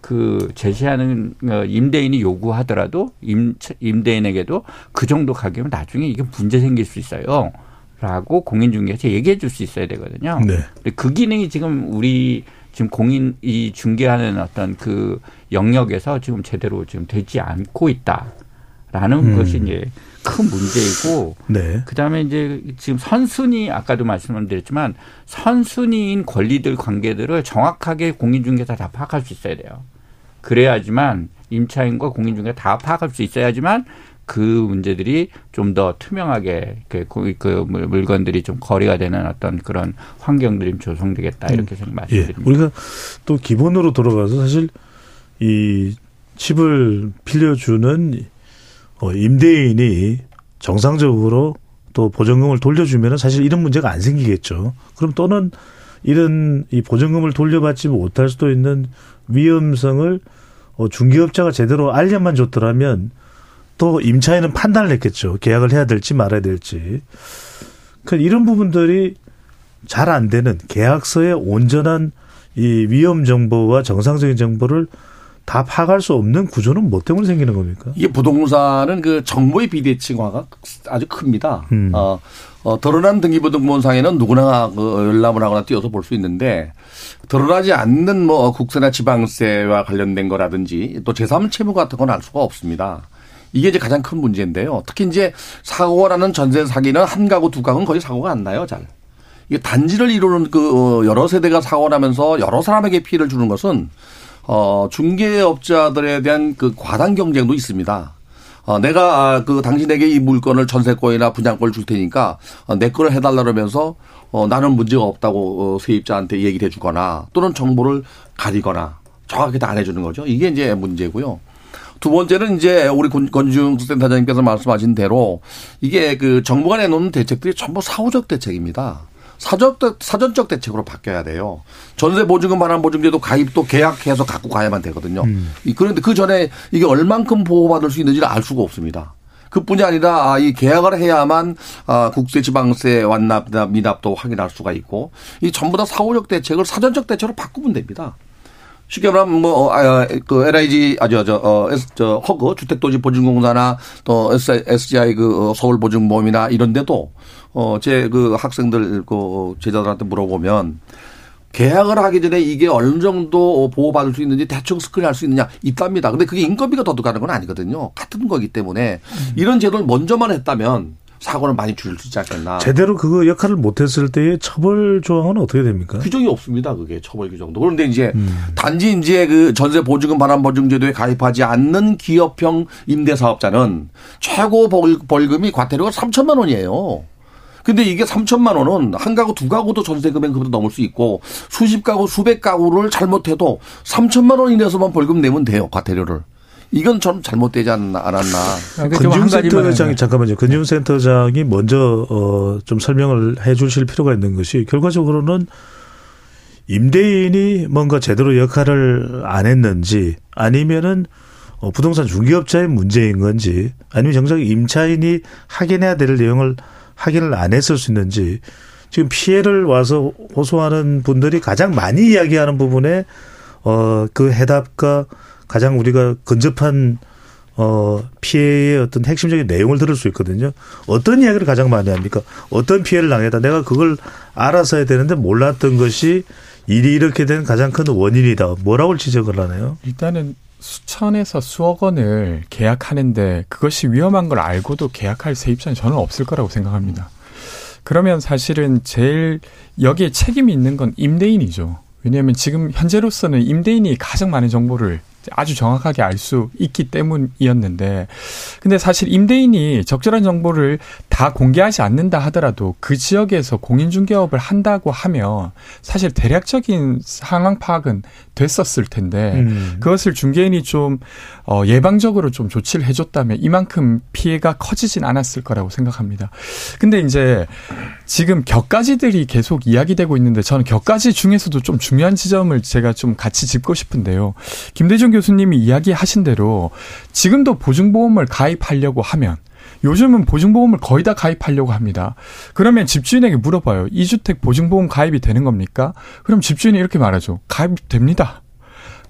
그 제시하는 어, 임대인이 요구하더라도 임, 임대인에게도 그 정도 가격은 나중에 이게 문제 생길 수 있어요. 라고 공인중개에서 얘기해 줄 수 있어야 되거든요. 네. 그 기능이 지금 우리 지금 공인 이 중개하는 어떤 그 영역에서 지금 제대로 지금 되지 않고 있다 라는 음. 것이 이제 큰 문제이고 네. 그다음에 이제 지금 선순위 아까도 말씀을 드렸지만 선순위인 권리들 관계들을 정확하게 공인중개사 다 파악할 수 있어야 돼요. 그래야지만 임차인과 공인중개사 다 파악할 수 있어야지만 그 문제들이 좀 더 투명하게 그, 그 물건들이 좀 거래가 되는 어떤 그런 환경들이 조성되겠다 이렇게 생각 말씀드립니다. 예. 우리가 또 기본으로 돌아가서 사실 이 집을 빌려주는 어, 임대인이 정상적으로 또 보증금을 돌려주면 사실 이런 문제가 안 생기겠죠. 그럼 또는 이런 이 보증금을 돌려받지 못할 수도 있는 위험성을 어, 중개업자가 제대로 알려만 줬더라면 또 임차인은 판단을 했겠죠. 계약을 해야 될지 말아야 될지. 그 이런 부분들이 잘 안 되는 계약서의 온전한 이 위험 정보와 정상적인 정보를 다 파악할 수 없는 구조는 뭐 때문에 생기는 겁니까? 이게 부동산은 그 정보의 비대칭화가 아주 큽니다. 음. 어, 어, 드러난 등기부등본상에는 누구나 그 열람을 하거나 띄어서 볼 수 있는데 드러나지 않는 뭐 국세나 지방세와 관련된 거라든지 또 제3 채무 같은 건 알 수가 없습니다. 이게 이제 가장 큰 문제인데요. 특히 이제 사고가 나는 전세 사기는 한 가구 두 가구는 거의 사고가 안 나요, 잘. 이게 단지를 이루는 그 어, 여러 세대가 사고 나면서 여러 사람에게 피해를 주는 것은 어 중개업자들에 대한 그 과당 경쟁도 있습니다. 어 내가 아, 그 당신에게 이 물건을 전세권이나 분양권을 줄 테니까 어, 내 거를 해달라 그러면서 어 나는 문제가 없다고 어, 세입자한테 얘기를 해주거나 또는 정보를 가리거나 정확하게 다 안 해주는 거죠. 이게 이제 문제고요. 두 번째는 이제 우리 권중센터장님께서 말씀하신 대로 이게 그 정부가 내놓는 대책들이 전부 사후적 대책입니다. 사적 사전적 대책으로 바뀌어야 돼요. 전세 보증금 반환 보증제도 가입도 계약해서 갖고 가야만 되거든요. 음. 그런데 그 전에 이게 얼만큼 보호받을 수 있는지를 알 수가 없습니다. 그뿐이 아니라 아, 이 계약을 해야만 아, 국세 지방세 완납 미납도 확인할 수가 있고 이 전부 다 사후적 대책을 사전적 대책으로 바꾸면 됩니다. 쉽게 말하면 뭐, 아, 그 LIG, 아, 저, 저, 어, 저, 허그, 주택도시 보증공사나 또 SGI 그 어, 서울 보증보험이나 이런 데도 어, 제 그 학생들 그 제자들한테 물어보면 계약을 하기 전에 이게 어느 정도 보호받을 수 있는지 대충 스크린 할 수 있느냐 있답니다. 근데 그게 인건비가 더 들어가는 건 아니거든요. 같은 거기 때문에 이런 제도를 먼저만 했다면 사고를 많이 줄일 수 있지 않겠나. 제대로 그 역할을 못했을 때의 처벌 조항은 어떻게 됩니까? 규정이 없습니다. 그게 처벌 규정도. 그런데 이제 음. 단지 이제 그 전세 보증금 반환 보증제도에 가입하지 않는 기업형 임대사업자는 최고 벌금이 과태료가 3천만 원이에요. 근데 이게 3천만 원은 한 가구 두 가구도 전세 금액보다 넘을 수 있고 수십 가구 수백 가구를 잘못해도 3천만 원 이내에서만 벌금 내면 돼요 과태료를. 이건 좀 잘못되지 않았나. 건중센터장이 잠깐만요. 건중센터장이 먼저 어좀 설명을 해 주실 필요가 있는 것이 결과적으로는 임대인이 뭔가 제대로 역할을 안 했는지 아니면은 어 부동산 중개업자의 문제인 건지 아니면 정작 임차인이 확인해야 될 내용을 확인을 안 했을 수 있는지 지금 피해를 와서 호소하는 분들이 가장 많이 이야기하는 부분에 어 그 해답과 가장 우리가 근접한 어 피해의 어떤 핵심적인 내용을 들을 수 있거든요. 어떤 이야기를 가장 많이 합니까? 어떤 피해를 당했다. 내가 그걸 알아서 해야 되는데 몰랐던 것이 일이 이렇게 된 가장 큰 원인이다. 뭐라고 지적을 하나요? 일단은 수천에서 수억 원을 계약하는데 그것이 위험한 걸 알고도 계약할 세입자는 저는 없을 거라고 생각합니다. 그러면 사실은 제일 여기에 책임이 있는 건 임대인이죠. 왜냐하면 지금 현재로서는 임대인이 가장 많은 정보를 아주 정확하게 알 수 있기 때문이었는데 근데 사실 임대인이 적절한 정보를 다 공개하지 않는다 하더라도 그 지역에서 공인중개업을 한다고 하면 사실 대략적인 상황 파악은 됐었을 텐데 음. 그것을 중개인이 좀 어, 예방적으로 좀 조치를 해줬다면 이만큼 피해가 커지진 않았을 거라고 생각합니다. 근데 이제 지금 격가지들이 계속 이야기되고 있는데 저는 격가지 중에서도 좀 중요한 지점을 제가 좀 같이 짚고 싶은데요. 김대중 교수님이 이야기하신 대로 지금도 보증보험을 가입하려고 하면 요즘은 보증보험을 거의 다 가입하려고 합니다. 그러면 집주인에게 물어봐요. 이 주택 보증보험 가입이 되는 겁니까? 그럼 집주인이 이렇게 말하죠. 가입됩니다.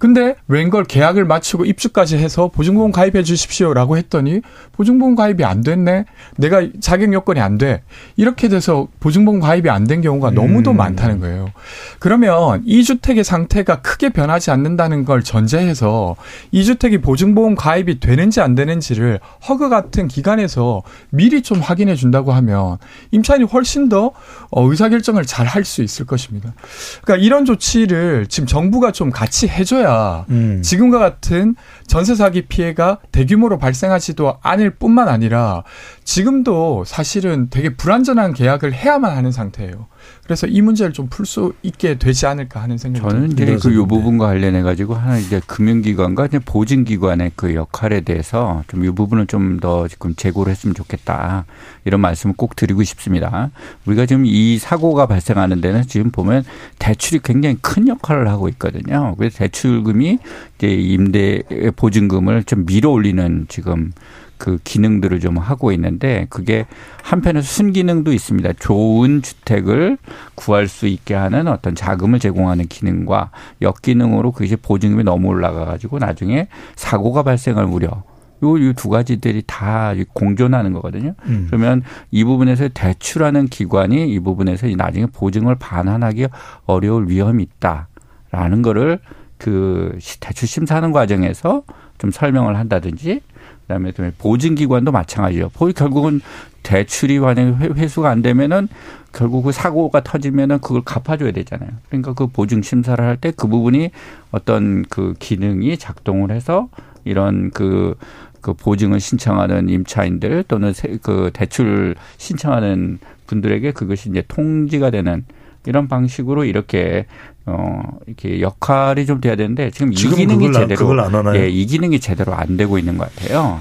근데 웬걸 계약을 마치고 입주까지 해서 보증보험 가입해 주십시오라고 했더니 보증보험 가입이 안 됐네. 내가 자격 요건이 안 돼. 이렇게 돼서 보증보험 가입이 안 된 경우가 너무도 음. 많다는 거예요. 그러면 이 주택의 상태가 크게 변하지 않는다는 걸 전제해서 이 주택이 보증보험 가입이 되는지 안 되는지를 허그 같은 기관에서 미리 좀 확인해 준다고 하면 임차인이 훨씬 더 어, 의사결정을 잘 할 수 있을 것입니다. 그러니까 이런 조치를 지금 정부가 좀 같이 해줘야 해야 음. 지금과 같은 전세 사기 피해가 대규모로 발생하지도 않을 뿐만 아니라 지금도 사실은 되게 불안전한 계약을 해야만 하는 상태예요. 그래서 이 문제를 좀 풀 수 있게 되지 않을까 하는 생각이 저는 이제 그요 부분과 관련해 가지고 하나 이제 금융기관과 이제 보증기관의 그 역할에 대해서 좀 이 부분을 좀 더 지금 재고를 했으면 좋겠다 이런 말씀을 꼭 드리고 싶습니다. 우리가 지금 이 사고가 발생하는 데는 지금 보면 대출이 굉장히 큰 역할을 하고 있거든요. 그래서 대출금이 이제 임대 보증금을 좀 밀어 올리는 지금 그 기능들을 좀 하고 있는데 그게 한편에서 순기능도 있습니다. 좋은 주택을 구할 수 있게 하는 어떤 자금을 제공하는 기능과 역기능으로 그것이 보증금이 너무 올라가 가지고 나중에 사고가 발생할 우려 요두 가지들이 다 공존하는 거거든요. 음. 그러면 이 부분에서 대출하는 기관이 이 부분에서 나중에 보증을 반환하기 어려울 위험이 있다라는 거를 그 대출 심사하는 과정에서 좀 설명을 한다든지 그다음에 보증기관도 마찬가지죠. 결국은 대출이 만약에 회수가 안 되면은 결국 그 사고가 터지면은 그걸 갚아줘야 되잖아요. 그러니까 그 보증 심사를 할 때 그 부분이 어떤 그 기능이 작동을 해서 이런 그, 그 보증을 신청하는 임차인들 또는 그 대출 신청하는 분들에게 그것이 이제 통지가 되는 이런 방식으로 이렇게 어 이렇게 역할이 좀 돼야 되는데 지금, 지금 이 기능이 제대로 예, 이 기능이 제대로 안 되고 있는 것 같아요.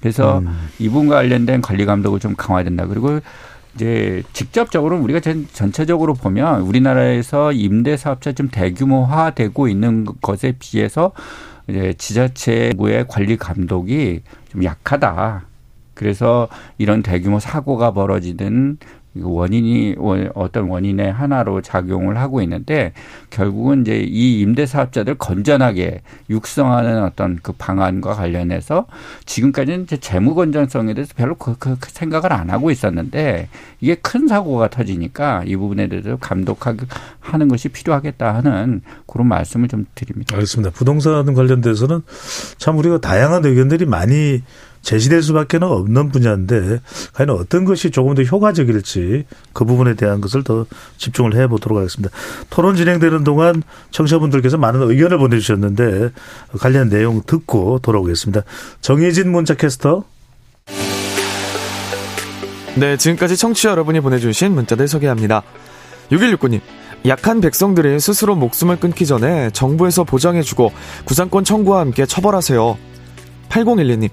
그래서 음. 이분과 관련된 관리 감독을 좀 강화된다. 그리고 이제 직접적으로 우리가 전, 전체적으로 보면 우리나라에서 임대 사업자 좀 대규모화되고 있는 것에 비해서 이제 지자체부의 관리 감독이 좀 약하다. 그래서 이런 대규모 사고가 벌어지는 원인이 어떤 원인의 하나로 작용을 하고 있는데 결국은 이제 이 임대 사업자들 건전하게 육성하는 어떤 그 방안과 관련해서 지금까지는 이제 재무 건전성에 대해서 별로 그, 그 생각을 안 하고 있었는데 이게 큰 사고가 터지니까 이 부분에 대해서 감독하는 것이 필요하겠다 하는 그런 말씀을 좀 드립니다. 알겠습니다. 부동산 관련돼서는 참 우리가 다양한 의견들이 많이 제시될 수밖에 없는 분야인데 과연 어떤 것이 조금 더 효과적일지 그 부분에 대한 것을 더 집중을 해보도록 하겠습니다. 토론 진행되는 동안 청취자분들께서 많은 의견을 보내주셨는데 관련 내용 듣고 돌아오겠습니다. 정혜진 문자캐스터. 네, 지금까지 청취자 여러분이 보내주신 문자들 소개합니다. 6169님. 약한 백성들이 스스로 목숨을 끊기 전에 정부에서 보장해주고 구상권 청구와 함께 처벌하세요. 8012님.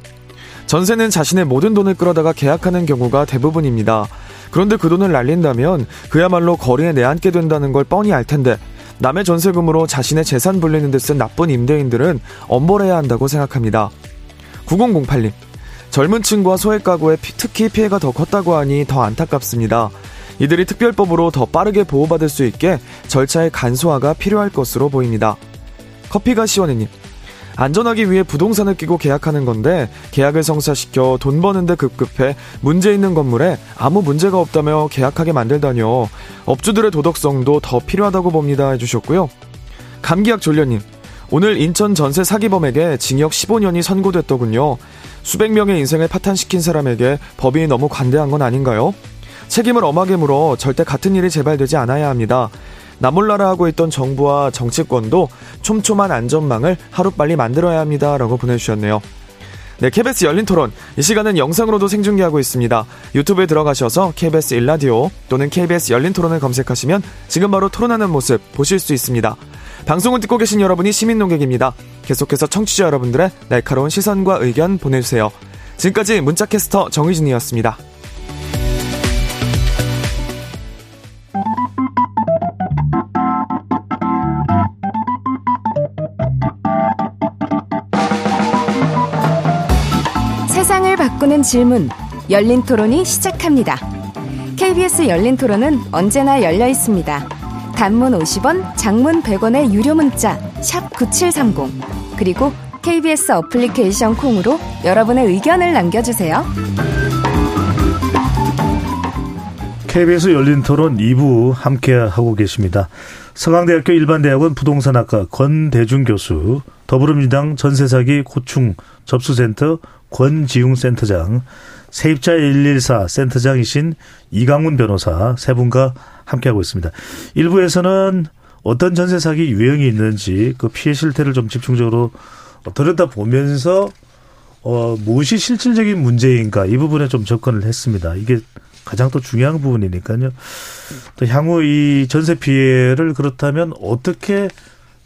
전세는 자신의 모든 돈을 끌어다가 계약하는 경우가 대부분입니다. 그런데 그 돈을 날린다면 그야말로 거리에 내앉게 된다는 걸 뻔히 알 텐데 남의 전세금으로 자신의 재산 불리는 데 쓴 나쁜 임대인들은 엄벌해야 한다고 생각합니다. 9008님. 젊은 층과 소액 가구에 특히 피해가 더 컸다고 하니 더 안타깝습니다. 이들이 특별법으로 더 빠르게 보호받을 수 있게 절차의 간소화가 필요할 것으로 보입니다. 커피가 시원해님. 안전하기 위해 부동산을 끼고 계약하는 건데 계약을 성사시켜 돈 버는데 급급해 문제 있는 건물에 아무 문제가 없다며 계약하게 만들다뇨. 업주들의 도덕성도 더 필요하다고 봅니다 해주셨고요. 감기약 졸려님. 오늘 인천 전세 사기범에게 징역 15년이 선고됐더군요. 수백 명의 인생을 파탄시킨 사람에게 법이 너무 관대한 건 아닌가요? 책임을 엄하게 물어 절대 같은 일이 재발되지 않아야 합니다. 나몰라라 하고 있던 정부와 정치권도 촘촘한 안전망을 하루빨리 만들어야 합니다. 라고 보내주셨네요. 네, KBS 열린 토론. 이 시간은 영상으로도 생중계하고 있습니다. 유튜브에 들어가셔서 KBS 일라디오 또는 KBS 열린 토론을 검색하시면 지금 바로 토론하는 모습 보실 수 있습니다. 방송을 듣고 계신 여러분이 시민 농객입니다. 계속해서 청취자 여러분들의 날카로운 시선과 의견 보내주세요. 지금까지 문자캐스터 정희진이었습니다. 세상을 바꾸는 질문 열린 토론이 시작합니다. KBS 열린 토론은 언제나 열려 있습니다. 단문 50원, 장문 100원의 유료 문자 샵9730 그리고 KBS 어플리케이션 콩으로 여러분의 의견을 남겨주세요. KBS 열린 토론 2부 함께 하고 계십니다. 서강대학교 일반대학원 부동산학과 권대중 교수, 더불어민주당 전세사기 고충 접수센터 권지웅 센터장, 세입자 114 센터장이신 이강훈 변호사 세 분과 함께하고 있습니다. 일부에서는 어떤 전세 사기 유형이 있는지 그 피해 실태를 좀 집중적으로 들여다 보면서 어, 무엇이 실질적인 문제인가 이 부분에 좀 접근을 했습니다. 이게 가장 또 중요한 부분이니까요. 또 향후 이 전세 피해를 그렇다면 어떻게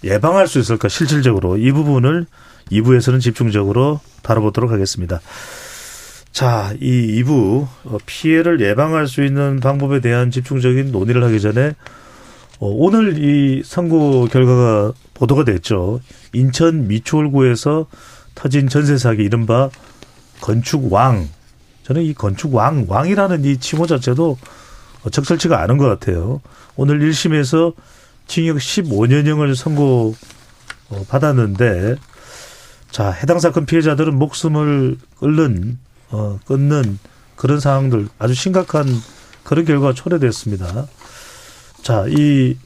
예방할 수 있을까 실질적으로 이 부분을 2부에서는 집중적으로 다뤄보도록 하겠습니다. 자, 이 2부 어, 피해를 예방할 수 있는 방법에 대한 집중적인 논의를 하기 전에 어, 오늘 이 선고 결과가 보도가 됐죠. 인천 미추홀구에서 터진 전세 사기 이른바 건축 왕. 저는 이 건축 왕, 왕이라는 이 칭호 자체도 적절치가 않은 것 같아요. 오늘 1심에서 징역 15년형을 선고 어, 받았는데 자, 해당 사건 피해자들은 목숨을 끊는 어, 끊는 그런 상황들 아주 심각한 그런 결과가 초래됐습니다. 자, 이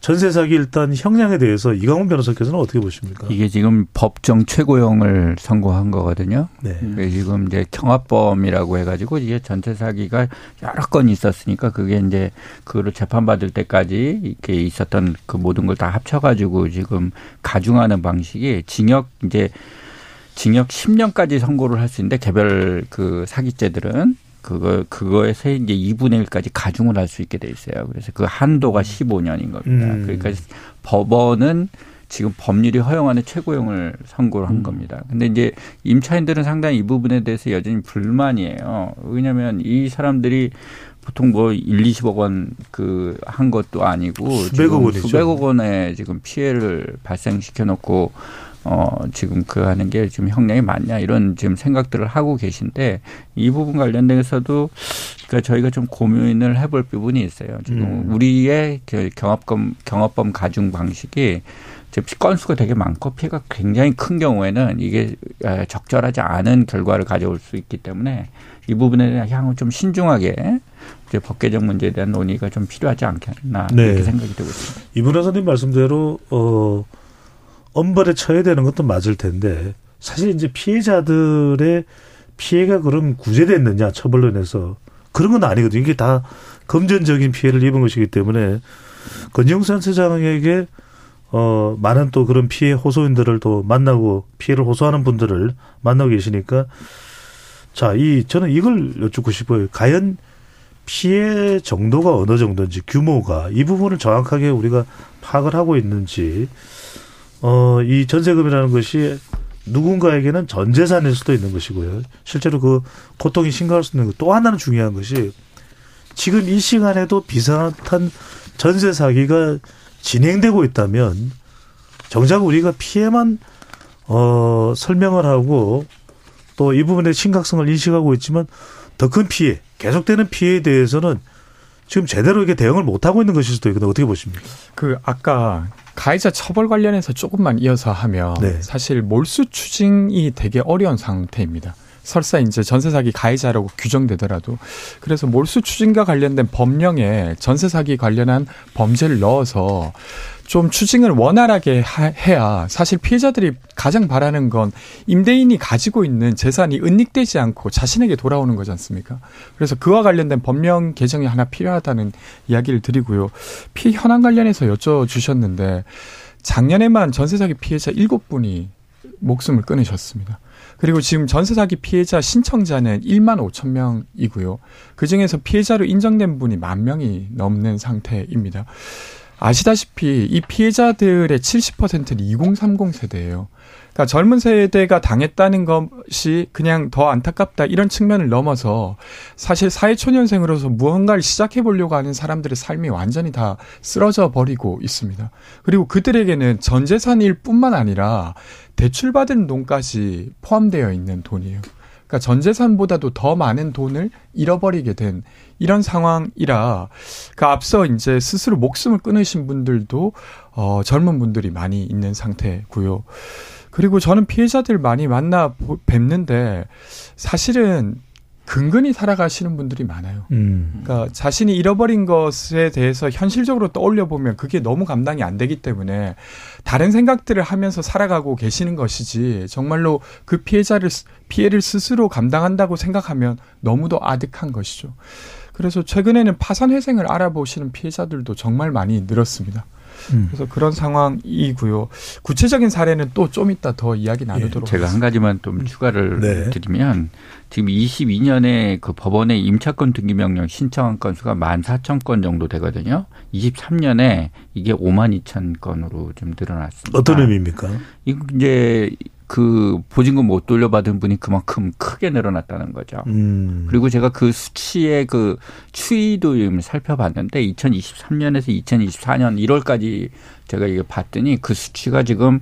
전세 사기 일단 형량에 대해서 이강훈 변호사께서는 어떻게 보십니까? 이게 지금 법정 최고형을 선고한 거거든요. 네. 지금 이제 경합범이라고 해가지고 이게 전세 사기가 여러 건 있었으니까 그게 이제 그거를 재판받을 때까지 이렇게 있었던 그 모든 걸 다 합쳐가지고 지금 가중하는 방식이 징역 이제 징역 10년까지 선고를 할 수 있는데 개별 그 사기죄들은 그거 그거에서 이제 2분의 1까지 가중을 할 수 있게 돼 있어요. 그래서 그 한도가 15년인 겁니다. 음. 그러니까 법원은 지금 법률이 허용하는 최고형을 선고를 한 음. 겁니다. 근데 이제 임차인들은 상당히 이 부분에 대해서 여전히 불만이에요. 왜냐하면 이 사람들이 보통 뭐 1, 20억 원 그 한 것도 아니고 수백억 원이죠. 수백억 원의 지금 피해를 발생시켜 놓고 어, 지금 그 하는 게 지금 형량이 맞냐 이런 지금 생각들을 하고 계신데 이 부분 관련돼서도 그러니까 저희가 좀 고민을 해볼 부분이 있어요. 지금 음. 우리의 그 경합범 경합범 가중 방식이 지금 건수가 되게 많고 피해가 굉장히 큰 경우에는 이게 에, 적절하지 않은 결과를 가져올 수 있기 때문에 이 부분에 대한 향후 좀 신중하게 이제 법 개정 문제에 대한 논의가 좀 필요하지 않겠나 네. 이렇게 생각이 되고 있습니다. 이 변호사님 말씀대로 어 엄벌에 처해야 되는 것도 맞을 텐데 사실 이제 피해자들의 피해가 그럼 구제됐느냐 처벌로 인해서 그런 건 아니거든요. 이게 다 금전적인 피해를 입은 것이기 때문에 건영산 세장에게 어 많은 또 그런 피해 호소인들을 또 만나고 피해를 호소하는 분들을 만나고 계시니까 자, 이 저는 이걸 여쭙고 싶어요. 과연 피해 정도가 어느 정도인지 규모가 이 부분을 정확하게 우리가 파악을 하고 있는지 어, 이 전세금이라는 것이 누군가에게는 전 재산일 수도 있는 것이고요. 실제로 그 고통이 심각할 수 있는 것. 또 하나는 중요한 것이 지금 이 시간에도 비슷한 전세 사기가 진행되고 있다면 정작 우리가 피해만 어, 설명을 하고 또 이 부분의 심각성을 인식하고 있지만 더 큰 피해, 계속되는 피해에 대해서는 지금 제대로 이게 대응을 못 하고 있는 것일 수도 있거든요. 어떻게 보십니까? 그 아까 가해자 처벌 관련해서 조금만 이어서 하면 네. 사실 몰수 추징이 되게 어려운 상태입니다. 설사 이제 전세 사기 가해자라고 규정되더라도 그래서 몰수 추징과 관련된 법령에 전세 사기 관련한 범죄를 넣어서 좀 추징을 원활하게 하- 해야 사실 피해자들이 가장 바라는 건 임대인이 가지고 있는 재산이 은닉되지 않고 자신에게 돌아오는 거지 않습니까? 그래서 그와 관련된 법령 개정이 하나 필요하다는 이야기를 드리고요. 피해 현황 관련해서 여쭤주셨는데 작년에만 전세 사기 피해자 7분이 목숨을 끊으셨습니다. 그리고 지금 전세 사기 피해자 신청자는 1만 5천 명이고요. 그 중에서 피해자로 인정된 분이 만 명이 넘는 상태입니다. 아시다시피 이 피해자들의 70%는 2030 세대예요. 그러니까 젊은 세대가 당했다는 것이 그냥 더 안타깝다 이런 측면을 넘어서 사실 사회초년생으로서 무언가를 시작해 보려고 하는 사람들의 삶이 완전히 다 쓰러져 버리고 있습니다. 그리고 그들에게는 전 재산일 뿐만 아니라 대출받은 돈까지 포함되어 있는 돈이에요. 그러니까 전 재산보다도 더 많은 돈을 잃어버리게 된 이런 상황이라 그 앞서 이제 스스로 목숨을 끊으신 분들도 어 젊은 분들이 많이 있는 상태고요. 그리고 저는 피해자들 많이 만나 보- 뵙는데 사실은 근근히 살아가시는 분들이 많아요. 음. 그러니까 자신이 잃어버린 것에 대해서 현실적으로 떠올려 보면 그게 너무 감당이 안 되기 때문에 다른 생각들을 하면서 살아가고 계시는 것이지 정말로 그 피해자를 스- 피해를 스스로 감당한다고 생각하면 너무도 아득한 것이죠. 그래서 최근에는 파산 회생을 알아보시는 피해자들도 정말 많이 늘었습니다. 음. 그래서 그런 상황이고요. 구체적인 사례는 또 좀 이따 더 이야기 나누도록 제가 한 가지만 좀 추가를 네. 드리면 지금 22년에 그 법원에 임차권 등기 명령 신청한 건수가 14,000건 정도 되거든요. 23년에 이게 5만 2천 건으로 좀 늘어났습니다. 어떤 의미입니까? 이제 그 보증금 못 돌려받은 분이 그만큼 크게 늘어났다는 거죠. 음. 그리고 제가 그 수치의 그 추이도 좀 살펴봤는데 2023년에서 2024년 1월까지 제가 이게 봤더니 그 수치가 지금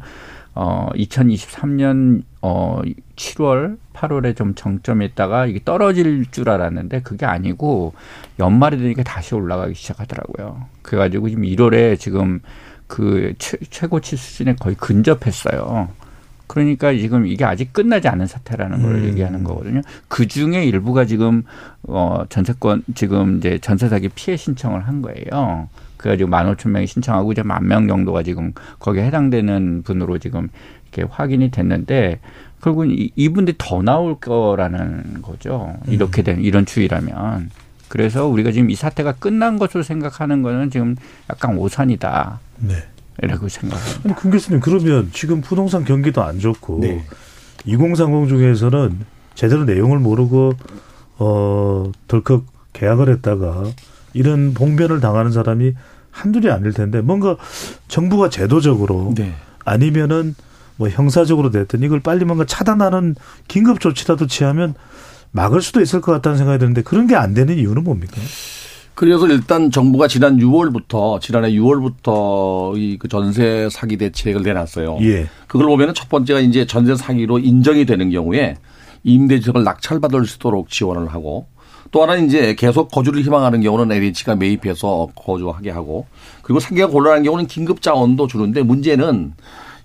어 2023년 어 7월 8월에 좀 정점했다가 이게 떨어질 줄 알았는데 그게 아니고 연말이 되니까 다시 올라가기 시작하더라고요. 그래 가지고 지금 1월에 지금 그 최, 최고치 수준에 거의 근접했어요. 그러니까 지금 이게 아직 끝나지 않은 사태라는 걸 음. 얘기하는 거거든요. 그 중에 일부가 지금 어 전세권 지금 이제 전세 사기 피해 신청을 한 거예요. 그래가지고 만 오천 명이 신청하고 이제 만 명 정도가 지금 거기에 해당되는 분으로 지금 이렇게 확인이 됐는데 결국은 이- 이분들이 더 나올 거라는 거죠. 이렇게 된 이런 추이라면. 그래서 우리가 지금 이 사태가 끝난 것으로 생각하는 거는 지금 약간 오산이다. 네. 이라고 생각합니다. 아니, 금 교수님, 그러면 지금 부동산 경기도 안 좋고, 네. 2030 중에서는 제대로 내용을 모르고, 어, 덜컥 계약을 했다가, 이런 봉변을 당하는 사람이 한둘이 아닐 텐데, 뭔가 정부가 제도적으로, 네. 아니면은 뭐 형사적으로 됐든 이걸 빨리 뭔가 차단하는 긴급 조치라도 취하면 막을 수도 있을 것 같다는 생각이 드는데, 그런 게 안 되는 이유는 뭡니까? 그래서 일단 정부가 지난 6월부터 지난해 6월부터 이 그 전세 사기 대책을 내놨어요. 예. 그걸 보면은 첫 번째가 이제 전세 사기로 인정이 되는 경우에 임대주택을 낙찰받을 수 있도록 지원을 하고 또 하나는 이제 계속 거주를 희망하는 경우는 LH가 매입해서 거주하게 하고 그리고 상계가 곤란한 경우는 긴급 자원도 주는데 문제는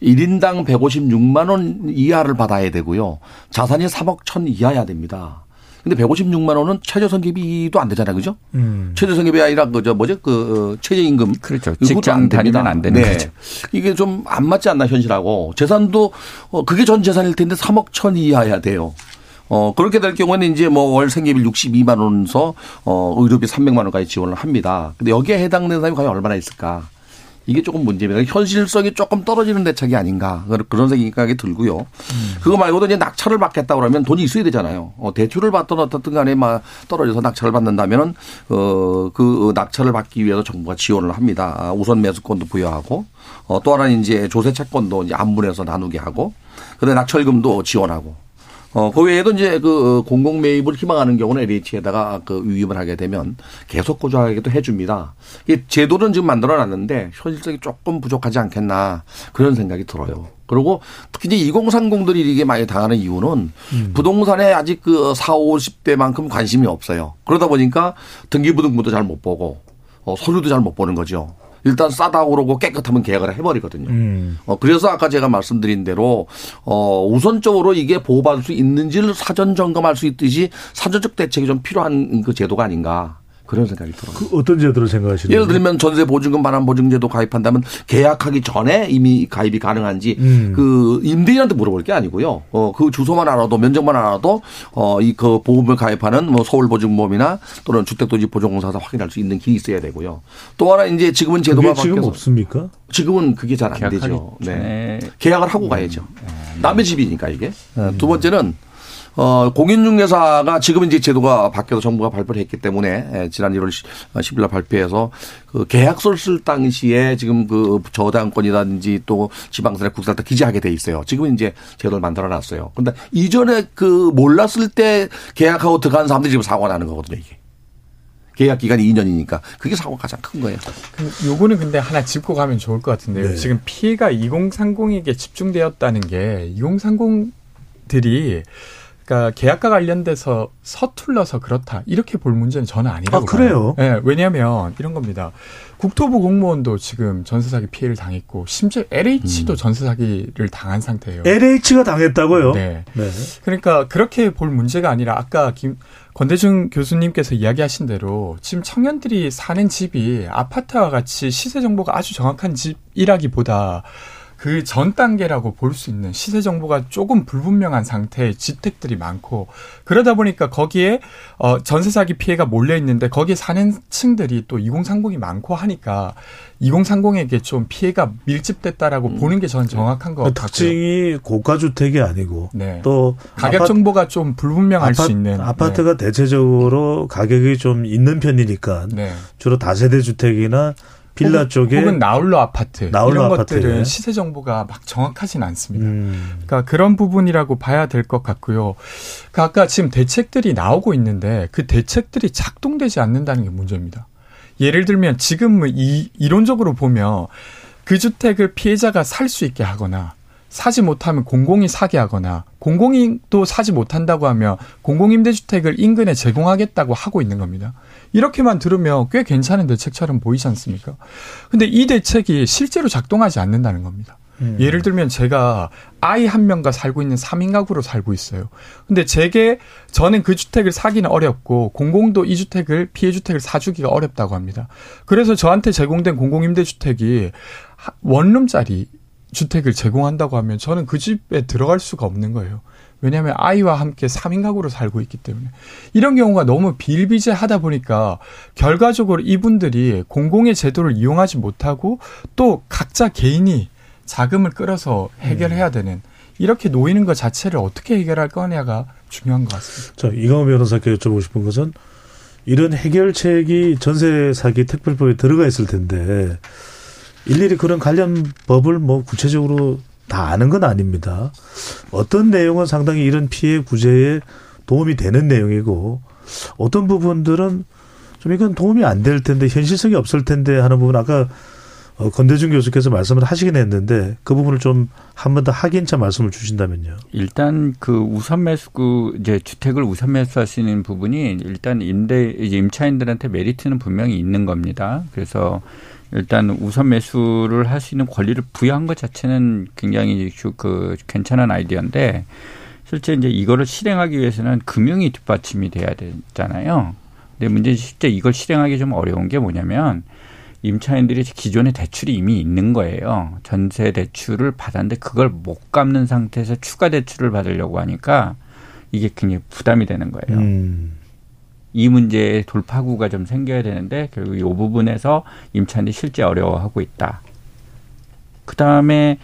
1인당 156만 원 이하를 받아야 되고요. 자산이 3억 천 이하야 됩니다. 근데 156만 원은 최저생계비도 안 되잖아요. 그죠? 음. 최저생계비 아니라 그저 뭐죠? 그 어, 최저 임금. 그렇죠. 그것도 직장. 다니면 안 되는 네. 거죠. 이게 좀 안 맞지 않나 현실하고 재산도 어 그게 전 재산일 텐데 3억 천 이하야 돼요. 어 그렇게 될 경우에는 이제 뭐 월 생계비 62만 원에서 어 의료비 300만 원까지 지원을 합니다. 근데 여기에 해당되는 사람이 과연 얼마나 있을까? 이게 조금 문제입니다. 현실성이 조금 떨어지는 대책이 아닌가 그런 생각이 들고요. 그거 말고도 이제 낙찰을 받겠다 그러면 돈이 있어야 되잖아요. 어, 대출을 받든 어떻든 간에 막 떨어져서 낙찰을 받는다면은 어그 낙찰을 받기 위해서 정부가 지원을 합니다. 아, 우선 매수권도 부여하고 어, 또 하나는 이제 조세 채권도 이제 안분해서 나누게 하고 그다음에 낙찰금도 지원하고 어, 그 외에도 이제 그 공공 매입을 희망하는 경우는 LH에다가 그 위임을 하게 되면 계속 거주하게도 해줍니다. 이 제도는 지금 만들어 놨는데 현실성이 조금 부족하지 않겠나 그런 생각이 들어요. 그리고 특히 이제 2030들이 이게 많이 당하는 이유는 부동산에 아직 그 4, 50대만큼 관심이 없어요. 그러다 보니까 등기부등본도 잘 못 보고 어, 서류도 잘 못 보는 거죠. 일단 싸다고 그러고 깨끗하면 계약을 해버리거든요. 음. 어, 그래서 아까 제가 말씀드린 대로, 어, 우선적으로 이게 보호받을 수 있는지를 사전 점검할 수 있듯이 사전적 대책이 좀 필요한 그 제도가 아닌가. 그런 생각이 들어요. 그 어떤 제도를 생각하시는 예를 들면 전세 보증금 반환 보증제도 가입한다면 계약하기 전에 이미 가입이 가능한지 음. 그 임대인한테 물어볼 게 아니고요. 어 그 주소만 알아도 면적만 알아도 어이 그 보험을 가입하는 뭐 서울 보증보험이나 또는 주택도시보증공사에서 확인할 수 있는 길이 있어야 되고요. 또 하나 이제 지금은 제도가 그게 지금 바뀌어서 없습니까? 지금은 그게 잘 안 되죠. 네. 전에 계약을 하고 가야죠. 남의 집이니까 이게. 어, 두 번째는 어, 공인중개사가 지금 이제 제도가 바뀌어서 정부가 발표를 했기 때문에 예, 지난 1월 10일 날 발표해서 그 계약서를 쓸 당시에 지금 그 저당권이라든지 또 지방세나 국세를 기재하게 돼 있어요. 지금 이제 제도를 만들어 놨어요. 근데 이전에 그 몰랐을 때 계약하고 들어간 사람들이 지금 사고가 나는 거거든요, 이게. 계약 기간이 2년이니까 그게 사고가 가장 큰 거예요. 그 요거는 근데 하나 짚고 가면 좋을 것 같은데요. 네. 지금 피해가 2030에게 집중되었다는 게 2030들이 그러니까 계약과 관련돼서 서툴러서 그렇다 이렇게 볼 문제는 저는 아니라고 아, 그래요? 봐요. 네, 왜냐하면 이런 겁니다. 국토부 공무원도 지금 전세 사기 피해를 당했고 심지어 LH도 전세 사기를 당한 상태예요. LH가 당했다고요? 네. 네. 그러니까 그렇게 볼 문제가 아니라 아까 김 권대중 교수님께서 이야기하신 대로 지금 청년들이 사는 집이 아파트와 같이 시세 정보가 아주 정확한 집이라기보다 그 전 단계라고 볼 수 있는 시세 정보가 조금 불분명한 상태의 주택들이 많고 그러다 보니까 거기에 어 전세 사기 피해가 몰려 있는데 거기에 사는 층들이 또 2030이 많고 하니까 2030에게 좀 피해가 밀집됐다라고 보는 게 저는 정확한 것그 같고요. 특징이 고가 주택이 아니고 네. 또 가격 아파트- 정보가 좀 불분명할 아파- 수 있는 아파트가 대체적으로 가격이 좀 있는 편이니까 네. 주로 다세대 주택이나 빌라 혹은, 쪽에 혹은 나홀로 아파트 나홀로 이런 아파트에. 것들은 시세 정보가 막 정확하진 않습니다. 음. 그러니까 그런 부분이라고 봐야 될 것 같고요. 그러니까 아까 지금 대책들이 나오고 있는데 그 대책들이 작동되지 않는다는 게 문제입니다. 예를 들면 지금 이 이론적으로 보면 그 주택을 피해자가 살 수 있게 하거나 사지 못하면 공공이 사게 하거나 공공이 또 사지 못한다고 하면 공공임대주택을 인근에 제공하겠다고 하고 있는 겁니다. 이렇게만 들으면 꽤 괜찮은 대책처럼 보이지 않습니까? 근데 이 대책이 실제로 작동하지 않는다는 겁니다. 음. 예를 들면 제가 아이 한 명과 살고 있는 3인 가구로 살고 있어요. 근데 제게 저는 그 주택을 사기는 어렵고 공공도 이 주택을 피해 주택을 사주기가 어렵다고 합니다. 그래서 저한테 제공된 공공임대주택이 하- 원룸짜리 주택을 제공한다고 하면 저는 그 집에 들어갈 수가 없는 거예요. 왜냐하면 아이와 함께 3인 가구로 살고 있기 때문에 이런 경우가 너무 비일비재하다 보니까 결과적으로 이분들이 공공의 제도를 이용하지 못하고 또 각자 개인이 자금을 끌어서 해결해야 되는 이렇게 놓이는 것 자체를 어떻게 해결할 거냐가 중요한 것 같습니다. 자, 이강호 변호사께 여쭤보고 싶은 것은 이런 해결책이 전세 사기 특별법에 들어가 있을 텐데 일일이 그런 관련 법을 뭐 구체적으로 다 아는 건 아닙니다. 어떤 내용은 상당히 이런 피해 구제에 도움이 되는 내용이고 어떤 부분들은 좀 이건 도움이 안 될 텐데 현실성이 없을 텐데 하는 부분 아까 어, 건대중 교수께서 말씀을 하시긴 했는데 그 부분을 좀 한 번 더 확인차 말씀을 주신다면요. 일단 그 우선 매수 그 이제 주택을 우선 매수하시는 부분이 일단 임대 이제 임차인들한테 메리트는 분명히 있는 겁니다. 그래서 일단 우선 매수를 할 수 있는 권리를 부여한 것 자체는 굉장히 그 괜찮은 아이디어인데 실제 이제 이거를 실행하기 위해서는 금융이 뒷받침이 돼야 되잖아요. 근데 문제는 실제 이걸 실행하기 좀 어려운 게 뭐냐면 임차인들이 기존에 대출이 이미 있는 거예요. 전세 대출을 받았는데 그걸 못 갚는 상태에서 추가 대출을 받으려고 하니까 이게 굉장히 부담이 되는 거예요. 음. 이 문제의 돌파구가 좀 생겨야 되는데 결국 이 부분에서 임차인들이 실제 어려워하고 있다. 그 다음에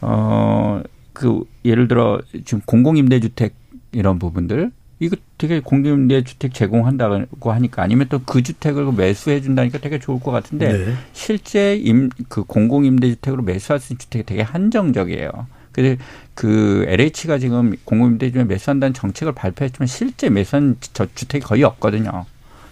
어 그 예를 들어 지금 공공임대주택 이런 부분들 이거 되게 공공임대주택 제공한다고 하니까 아니면 또 그 주택을 매수해 준다니까 되게 좋을 것 같은데 네. 실제 임 그 공공임대주택으로 매수할 수 있는 주택이 되게 한정적이에요. 근데 그 LH가 지금 공공임대주택 매수한다는 정책을 발표했지만 실제 매수한 저 주택이 거의 없거든요.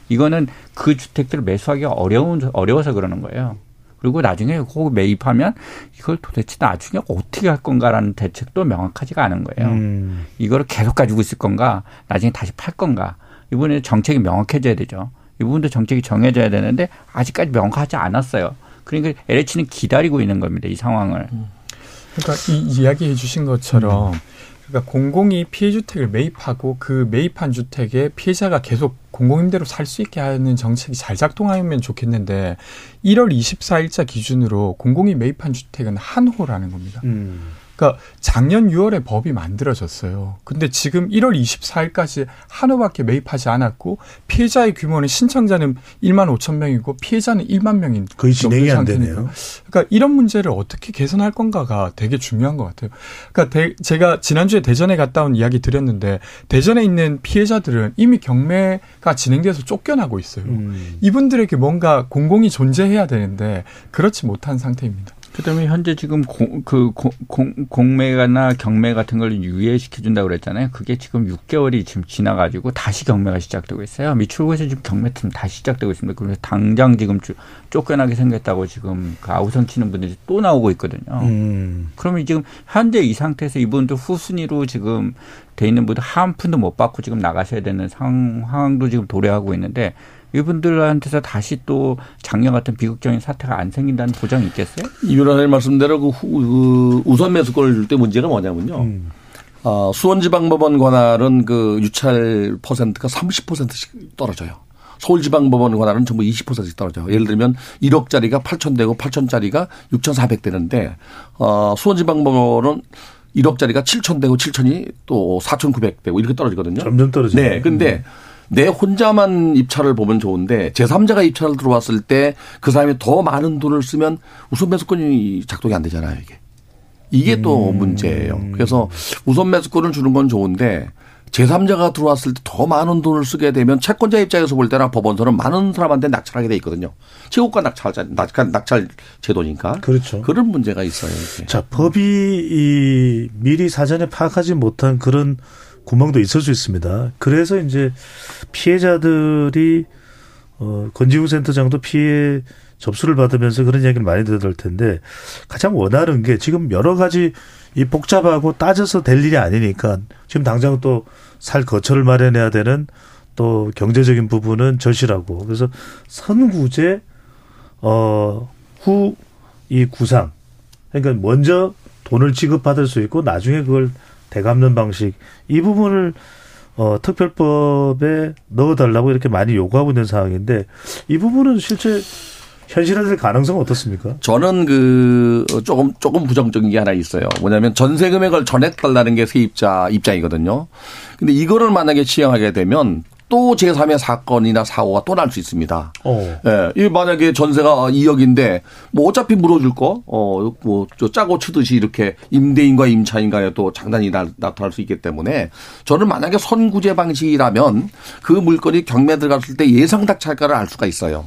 이거는 그 주택들을 매수하기가 어려운 어려워서 그러는 거예요. 그리고 나중에 그거 매입하면 이걸 도대체 나중에 어떻게 할 건가라는 대책도 명확하지가 않은 거예요. 음. 이거를 계속 가지고 있을 건가, 나중에 다시 팔 건가. 이번에 정책이 명확해져야 되죠. 이 부분도 정책이 정해져야 되는데 아직까지 명확하지 않았어요. 그러니까 LH는 기다리고 있는 겁니다. 이 상황을. 그러니까 이 이야기해 주신 것처럼 그러니까 공공이 피해주택을 매입하고 그 매입한 주택에 피해자가 계속 공공임대로 살 수 있게 하는 정책이 잘 작동하면 좋겠는데 1월 24일자 기준으로 공공이 매입한 주택은 한 호라는 겁니다. 음. 그러니까 작년 6월에 법이 만들어졌어요. 근데 지금 1월 24일까지 한 호밖에 매입하지 않았고 피해자의 규모는 신청자는 1만 5천 명이고 피해자는 1만 명인 거의 진행이 안. 되네요. 그러니까 이런 문제를 어떻게 개선할 건가가 되게 중요한 것 같아요. 그러니까 대- 제가 지난주에 대전에 갔다 온 이야기 드렸는데 대전에 있는 피해자들은 이미 경매가 진행돼서 쫓겨나고 있어요. 음. 이분들에게 뭔가 공공이 존재해야 되는데 그렇지 못한 상태입니다. 그다음에 현재 지금 공, 그 공, 공, 공매나 경매 같은 걸 유예시켜 준다고 그랬잖아요. 그게 지금 6개월이 지금 지나 가지고 다시 경매가 시작되고 있어요. 미출구에서 지금 경매 팀 다시 시작되고 있습니다. 그래서 당장 지금 쫓- 쫓겨나게 생겼다고 지금 그 아우성 치는 분들이 또 나오고 있거든요. 음. 그러면 지금 현재 이 상태에서 이분들 후순위로 지금 돼 있는 분들 한 푼도 못 받고 지금 나가셔야 되는 상황도 지금 도래하고 있는데 이분들한테서 다시 또 작년 같은 비극적인 사태가 안 생긴다는 보장이 있겠어요? 이 변호사님 말씀대로 그, 후, 그 우선 매수권을 줄 때 문제가 뭐냐면요. 어, 수원지방법원 관할은 그 유찰 퍼센트가 30%씩 떨어져요. 서울지방법원 관할은 전부 20%씩 떨어져요. 예를 들면 1억짜리가 8천 되고 8천짜리가 6,400 되는데 어, 수원지방법원은 1억짜리가 7천 되고 7천이 또 4,900 되고 이렇게 떨어지거든요. 점점 떨어지네. 네. 근데 내 혼자만 입찰을 보면 좋은데 제3자가 입찰을 들어왔을 때 그 사람이 더 많은 돈을 쓰면 우선 매수권이 작동이 안 되잖아요, 이게. 이게 또 문제예요. 그래서 우선 매수권을 주는 건 좋은데 제3자가 들어왔을 때 더 많은 돈을 쓰게 되면 채권자 입장에서 볼 때나 법원서는 많은 사람한테 낙찰하게 돼 있거든요. 최고가 낙찰, 낙찰, 낙찰 제도니까. 그렇죠. 그런 문제가 있어요. 이게. 자, 법이 이 미리 사전에 파악하지 못한 그런 구멍도 있을 수 있습니다. 그래서 이제 피해자들이 어 건지훈 센터장도 피해 접수를 받으면서 그런 이야기를 많이 들을 텐데 가장 원하는 게 지금 여러 가지 이 복잡하고 따져서 될 일이 아니니까 지금 당장 또 살 거처를 마련해야 되는 또 경제적인 부분은 절실하고 그래서 선구제 어후 이 구상 그러니까 먼저 돈을 지급받을 수 있고 나중에 그걸 되갚는 방식 이 부분을 어 특별법에 넣어달라고 이렇게 많이 요구하고 있는 상황인데 이 부분은 실제 현실화될 가능성은 어떻습니까? 저는 그 조금 조금 부정적인 게 하나 있어요. 뭐냐면 전세 금액을 전액 달라는 게 세입자 입장이거든요. 근데 이거를 만약에 시행하게 되면 또 제3의 사건이나 사고가 또 날 수 있습니다. 어. 예, 이 만약에 전세가 2억인데 뭐 어차피 물어줄 거, 어, 뭐저 짜고 치듯이 이렇게 임대인과 임차인 간에 또 장단이 나, 나타날 수 있기 때문에 저는 만약에 선구제 방식이라면 그 물건이 경매 들어갔을 때 예상 낙찰가를 알 수가 있어요.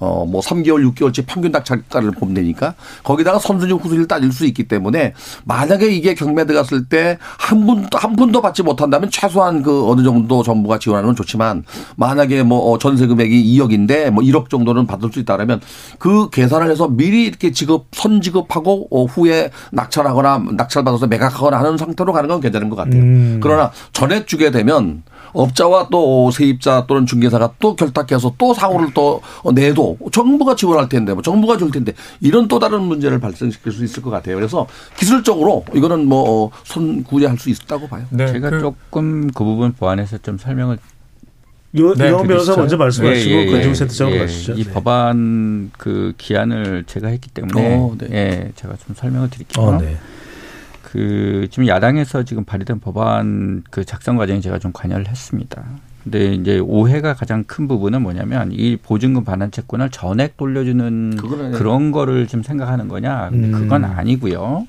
어, 뭐 3개월, 6개월치 평균 낙찰가를 보면 되니까 거기다가 선순위 후순위를 따질 수 있기 때문에 만약에 이게 경매 들어갔을 때 한 분도, 한 푼도 받지 못한다면 최소한 그 어느 정도 정부가 지원하는 건 좋지만 만약에 뭐 어, 전세 금액이 2억인데 뭐 1억 정도는 받을 수 있다라면 그 계산을 해서 미리 이렇게 지급, 선 지급하고 어, 후에 낙찰하거나 낙찰받아서 매각하거나 하는 상태로 가는 건 괜찮은 것 같아요. 음. 그러나 전액 주게 되면 업자와 또 세입자 또는 중개사가 또 결탁해서 또 사고를 또 내도 정부가 지원할 텐데 뭐 정부가 줄 텐데 이런 또 다른 문제를 발생시킬 수 있을 것 같아요. 그래서 기술적으로 이거는 뭐 손구제할 수 있다고 봐요. 제가 조금 그 부분 보완해서 좀 설명을 요, 네, 요 변호사 먼저 말씀하시고 예, 예, 건중 센터장으로 예, 가시죠. 이 네. 법안 그 기한을 제가 했기 때문에 어, 네. 예, 제가 좀 설명을 드릴게요. 어, 네. 그 지금 야당에서 지금 발의된 법안 그 작성 과정에 제가 좀 관여를 했습니다. 근데 이제 오해가 가장 큰 부분은 뭐냐면 이 보증금 반환 채권을 전액 돌려주는 그런 거를 좀 생각하는 거냐? 근데 음. 그건 아니고요.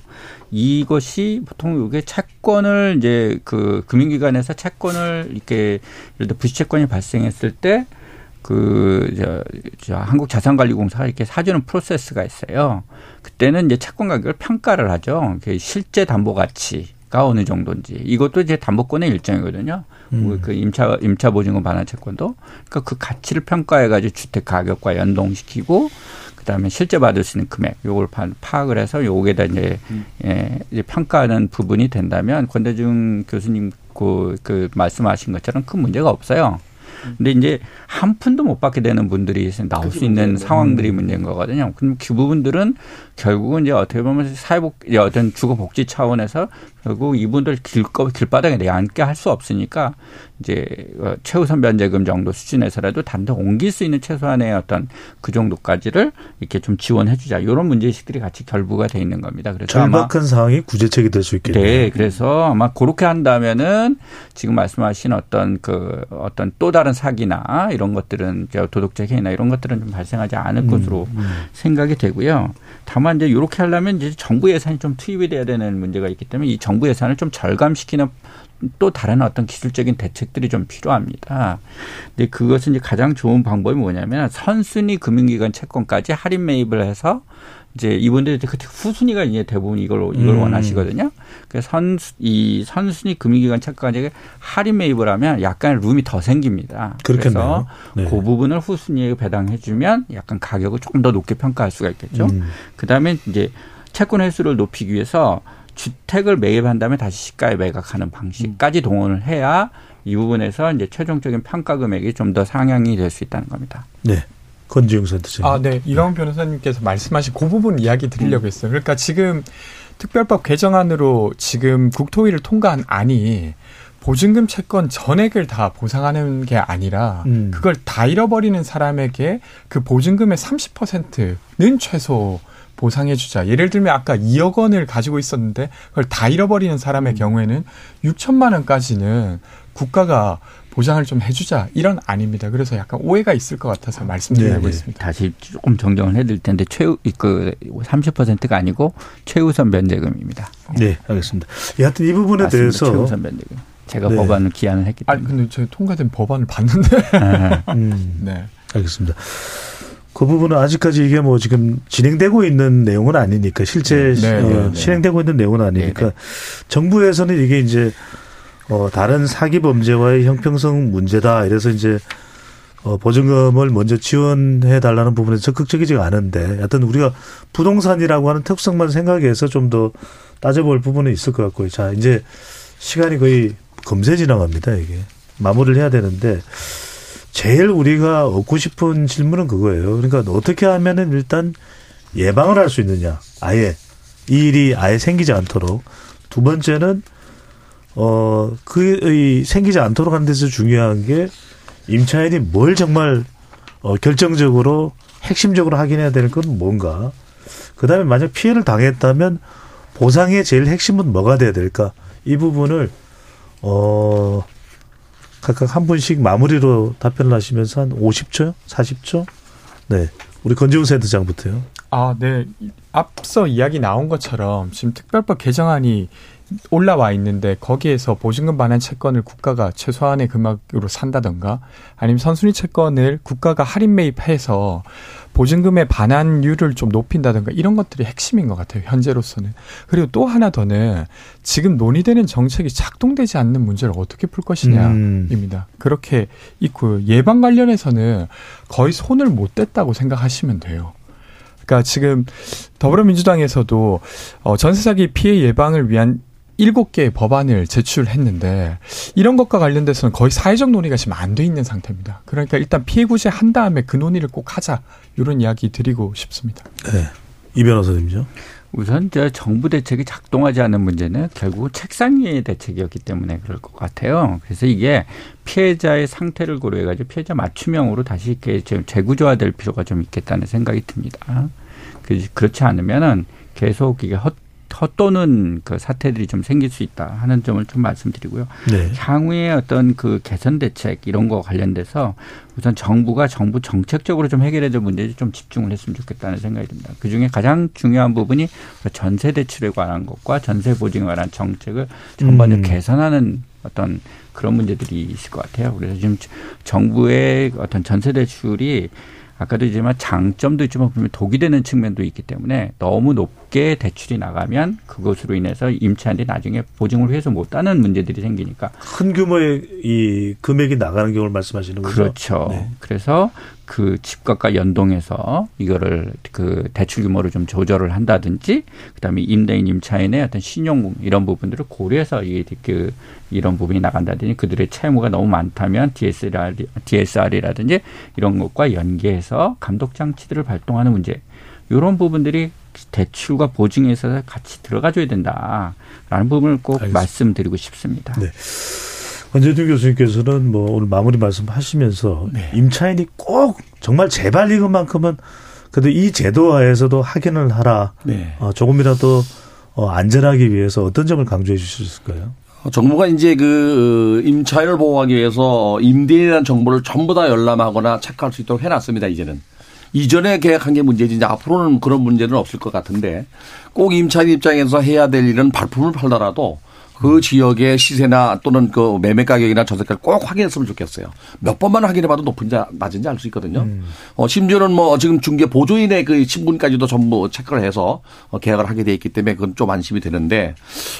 이것이 보통 이게 채권을 이제 그 금융기관에서 채권을 이렇게 예를 들어 부실채권이 발생했을 때 그, 저, 저, 한국자산관리공사가 이렇게 사주는 프로세스가 있어요. 그때는 이제 채권 가격을 평가를 하죠. 그 실제 담보 가치가 어느 정도인지. 이것도 이제 담보권의 일정이거든요. 음. 그 임차, 임차 보증금 반환 채권도. 그러니까 그 가치를 평가해가지고 주택 가격과 연동시키고 그다음에 실제 받을 수 있는 금액 요걸 파- 파악을 해서 요게다 이제 예, 이제 평가하는 부분이 된다면 권대중 교수님 그, 그 말씀하신 것처럼 큰 문제가 없어요. 근데 이제 한 푼도 못 받게 되는 분들이 나올 수 있는 상황들이 문제인 거거든요. 그럼 그 부분들은 결국은 이제 어떻게 보면 사회복 어떤 주거 복지 차원에서 결국 이분들 길거 길바닥에 내앉게 할 수 없으니까 이제 어, 최우선 변제금 정도 수준에서라도 단독 옮길 수 있는 최소한의 어떤 그 정도까지를 이렇게 좀 지원해 주자. 이런 문제 의식들이 같이 결부가 돼 있는 겁니다. 그래서 절박한 상황이 구제책이 될 수 있겠네요. 네, 그래서 아마 그렇게 한다면은 지금 말씀하신 어떤 그 어떤 또 다른 사기나 이런 것들은 저 도덕적 해이나 이런 것들은 좀 발생하지 않을 음, 것으로 생각이 되고요. 다만 이제 이렇게 하려면 이제 정부 예산이 좀 투입이 돼야 되는 문제가 있기 때문에 이 정부 예산을 좀 절감시키는 또 다른 어떤 기술적인 대책들이 좀 필요합니다. 근데 그것은 이제 가장 좋은 방법이 뭐냐면 선순위 금융기관 채권까지 할인 매입을 해서 이제 이분들이 그 후순위가 이제 대부분 이걸 이걸 음. 원하시거든요. 그래서 선 이 선순위 금융기관 채권까지 할인 매입을 하면 약간 룸이 더 생깁니다. 그렇겠네요. 그래서 네. 그 부분을 후순위에 배당해주면 약간 가격을 조금 더 높게 평가할 수가 있겠죠. 음. 그 다음에 이제 채권 횟수를 높이기 위해서 주택을 매입한 다음에 다시 시가에 매각하는 방식까지 동원을 해야 이 부분에서 이제 최종적인 평가 금액이 좀 더 상향이 될 수 있다는 겁니다. 네. 권지용 센터장. 아, 네. 이광훈 변호사님께서 말씀하신 그 부분 이야기 드리려고 했어요. 그러니까 지금 특별법 개정안으로 지금 국토위를 통과한 안이 보증금 채권 전액을 다 보상하는 게 아니라 음. 그걸 다 잃어버리는 사람에게 그 보증금의 30%는 최소 보상해주자. 예를 들면 아까 2억 원을 가지고 있었는데 그걸 다 잃어버리는 사람의 경우에는 6천만 원까지는 국가가 보장을 좀 해주자 이런 안입니다. 그래서 약간 오해가 있을 것 같아서 말씀드리고 있습니다. 다시 조금 정정을 해드릴 텐데 최우 그 30%가 아니고 최우선 변제금입니다. 네, 알겠습니다. 여하튼 이 부분에 맞습니다. 대해서 최우선 변제금. 제가 네. 법안을 기한을 했기 아니 때문에. 근데 저희 통과된 법안을 봤는데. [laughs] 음, 네. 알겠습니다. 그 부분은 아직까지 이게 뭐 지금 진행되고 있는 내용은 아니니까 실제 네, 어, 네, 네. 실행되고 있는 내용은 아니니까 정부에서는 이게 이제 어, 다른 사기 범죄와의 형평성 문제다 이래서 이제 어, 보증금을 먼저 지원해 달라는 부분에 적극적이지가 않은데 하여튼 우리가 부동산이라고 하는 특성만 생각해서 좀 더 따져볼 부분은 있을 것 같고요. 자 이제 시간이 거의 금세 지나갑니다 이게 마무리를 해야 되는데 제일 우리가 얻고 싶은 질문은 그거예요. 그러니까 어떻게 하면은 일단 예방을 할 수 있느냐. 아예 이 일이 아예 생기지 않도록. 두 번째는 어, 그, 이, 생기지 않도록 하는 데서 중요한 게 임차인이 뭘 정말 어, 결정적으로 핵심적으로 확인해야 되는 건 뭔가. 그 다음에 만약 피해를 당했다면 보상의 제일 핵심은 뭐가 돼야 될까. 이 부분을, 어, 각각 한 분씩 마무리로 답변을 하시면서 한 50초요? 40초? 네. 우리 건지훈 센터장부터요. 아, 네. 앞서 이야기 나온 것처럼 지금 특별법 개정안이 올라와 있는데 거기에서 보증금 반환 채권을 국가가 최소한의 금액으로 산다던가 아니면 선순위 채권을 국가가 할인 매입해서 보증금의 반환율을 좀 높인다던가 이런 것들이 핵심인 것 같아요. 현재로서는. 그리고 또 하나 더는 지금 논의되는 정책이 작동되지 않는 문제를 어떻게 풀 것이냐입니다. 음. 그렇게 있고 예방 관련해서는 거의 손을 못 댔다고 생각하시면 돼요. 그러니까 지금 더불어민주당에서도 어, 전세 사기 피해 예방을 위한 일곱 개의 법안을 제출했는데 이런 것과 관련돼서는 거의 사회적 논의가 지금 안 돼 있는 상태입니다. 그러니까 일단 피해 구제 한 다음에 그 논의를 꼭 하자 이런 이야기 드리고 싶습니다. 네, 이 변호사님죠. 우선 저 정부 대책이 작동하지 않는 문제는 결국 책상 위의 대책이었기 때문에 그럴 것 같아요. 그래서 이게 피해자의 상태를 고려해가지고 피해자 맞춤형으로 다시 이렇게 재구조화될 필요가 좀 있겠다는 생각이 듭니다. 그렇지 않으면은 계속 이게 헛 헛도는 그 사태들이 좀 생길 수 있다 하는 점을 좀 말씀드리고요. 네. 향후에 어떤 그 개선 대책 이런 거 관련돼서 우선 정부가 정부 정책적으로 좀 해결해야 될 문제에 좀 집중을 했으면 좋겠다는 생각이 듭니다. 그 중에 가장 중요한 부분이 전세 대출에 관한 것과 전세 보증에 관한 정책을 전반적으로 음. 개선하는 어떤 그런 문제들이 있을 것 같아요. 그래서 지금 정부의 어떤 전세 대출이 아까도 이지만 장점도 있지만 보면 독이 되는 측면도 있기 때문에 너무 높게 대출이 나가면 그것으로 인해서 임차인들이 나중에 보증을 위해서 못하는 문제들이 생기니까 큰 규모의 이 금액이 나가는 경우를 말씀하시는 거죠. 그렇죠. 네. 그래서 그 집값과 연동해서 이거를 그 대출 규모를 좀 조절을 한다든지 그다음에 임대인 임차인의 어떤 신용 이런 부분들을 고려해서 이그 이런 부분이 나간다든지 그들의 채무가 너무 많다면 DSR DSR이라든지 이런 것과 연계해서 감독 장치들을 발동하는 문제 이런 부분들이 대출과 보증에 서 같이 들어가줘야 된다라는 부분을 꼭 알겠습니다. 말씀드리고 싶습니다. 네. 권재준 교수님께서는 뭐 오늘 마무리 말씀하시면서 네. 임차인이 꼭 정말 제발 이것만큼은 그래도 이 제도하에서도 확인을 하라. 네. 어, 조금이라도 어, 안전하기 위해서 어떤 점을 강조해 주실까요? 어, 정부가 이제 그 임차인을 보호하기 위해서 임대인이라는 정보를 전부 다 열람하거나 체크할 수 있도록 해놨습니다. 이제는. 이전에 계약한 게 문제지 이제 앞으로는 그런 문제는 없을 것 같은데 꼭 임차인 입장에서 해야 될 일은 발품을 팔더라도 그 지역의 시세나 또는 그 매매 가격이나 전세가를 꼭 확인했으면 좋겠어요. 몇 번만 확인해봐도 높은지 낮은지 알 수 있거든요. 음. 어, 심지어는 뭐 지금 중개 보조인의 그 신분까지도 전부 체크를 해서 어, 계약을 하게 돼 있기 때문에 그건 좀 안심이 되는데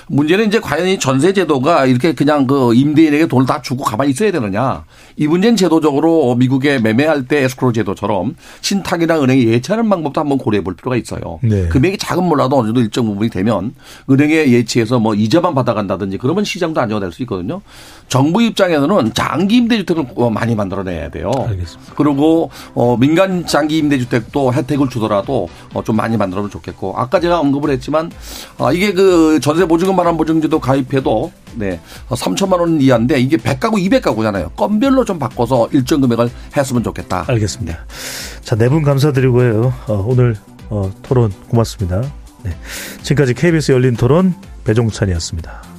문제는 이제 과연 이 전세 제도가 이렇게 그냥 그 임대인에게 돈을 다 주고 가만히 있어야 되느냐. 이 문제는 제도적으로 미국의 매매할 때 에스크로 제도처럼 신탁이나 은행이 예치하는 방법도 한번 고려해 볼 필요가 있어요. 네. 금액이 작은 몰라도 어느 정도 일정 부분이 되면 은행에 예치해서 뭐 이자만 받아간다 한다든지 그러면 시장도 안정화될 수 있거든요. 정부 입장에서는 장기 임대주택을 많이 만들어내야 돼요. 알겠습니다. 그리고 어 민간 장기 임대주택도 혜택을 주더라도 어 좀 많이 만들어면 좋겠고 아까 제가 언급을 했지만 아 이게 그 전세 보증금 반환 보증제도 가입해도 네 3천만 원 이하인데 이게 100가구 200가구잖아요. 건별로 좀 바꿔서 일정 금액을 했으면 좋겠다. 알겠습니다. 자네 분 감사드리고요. 어, 오늘 어, 토론 고맙습니다. 네. 지금까지 KBS 열린 토론 배종찬이었습니다.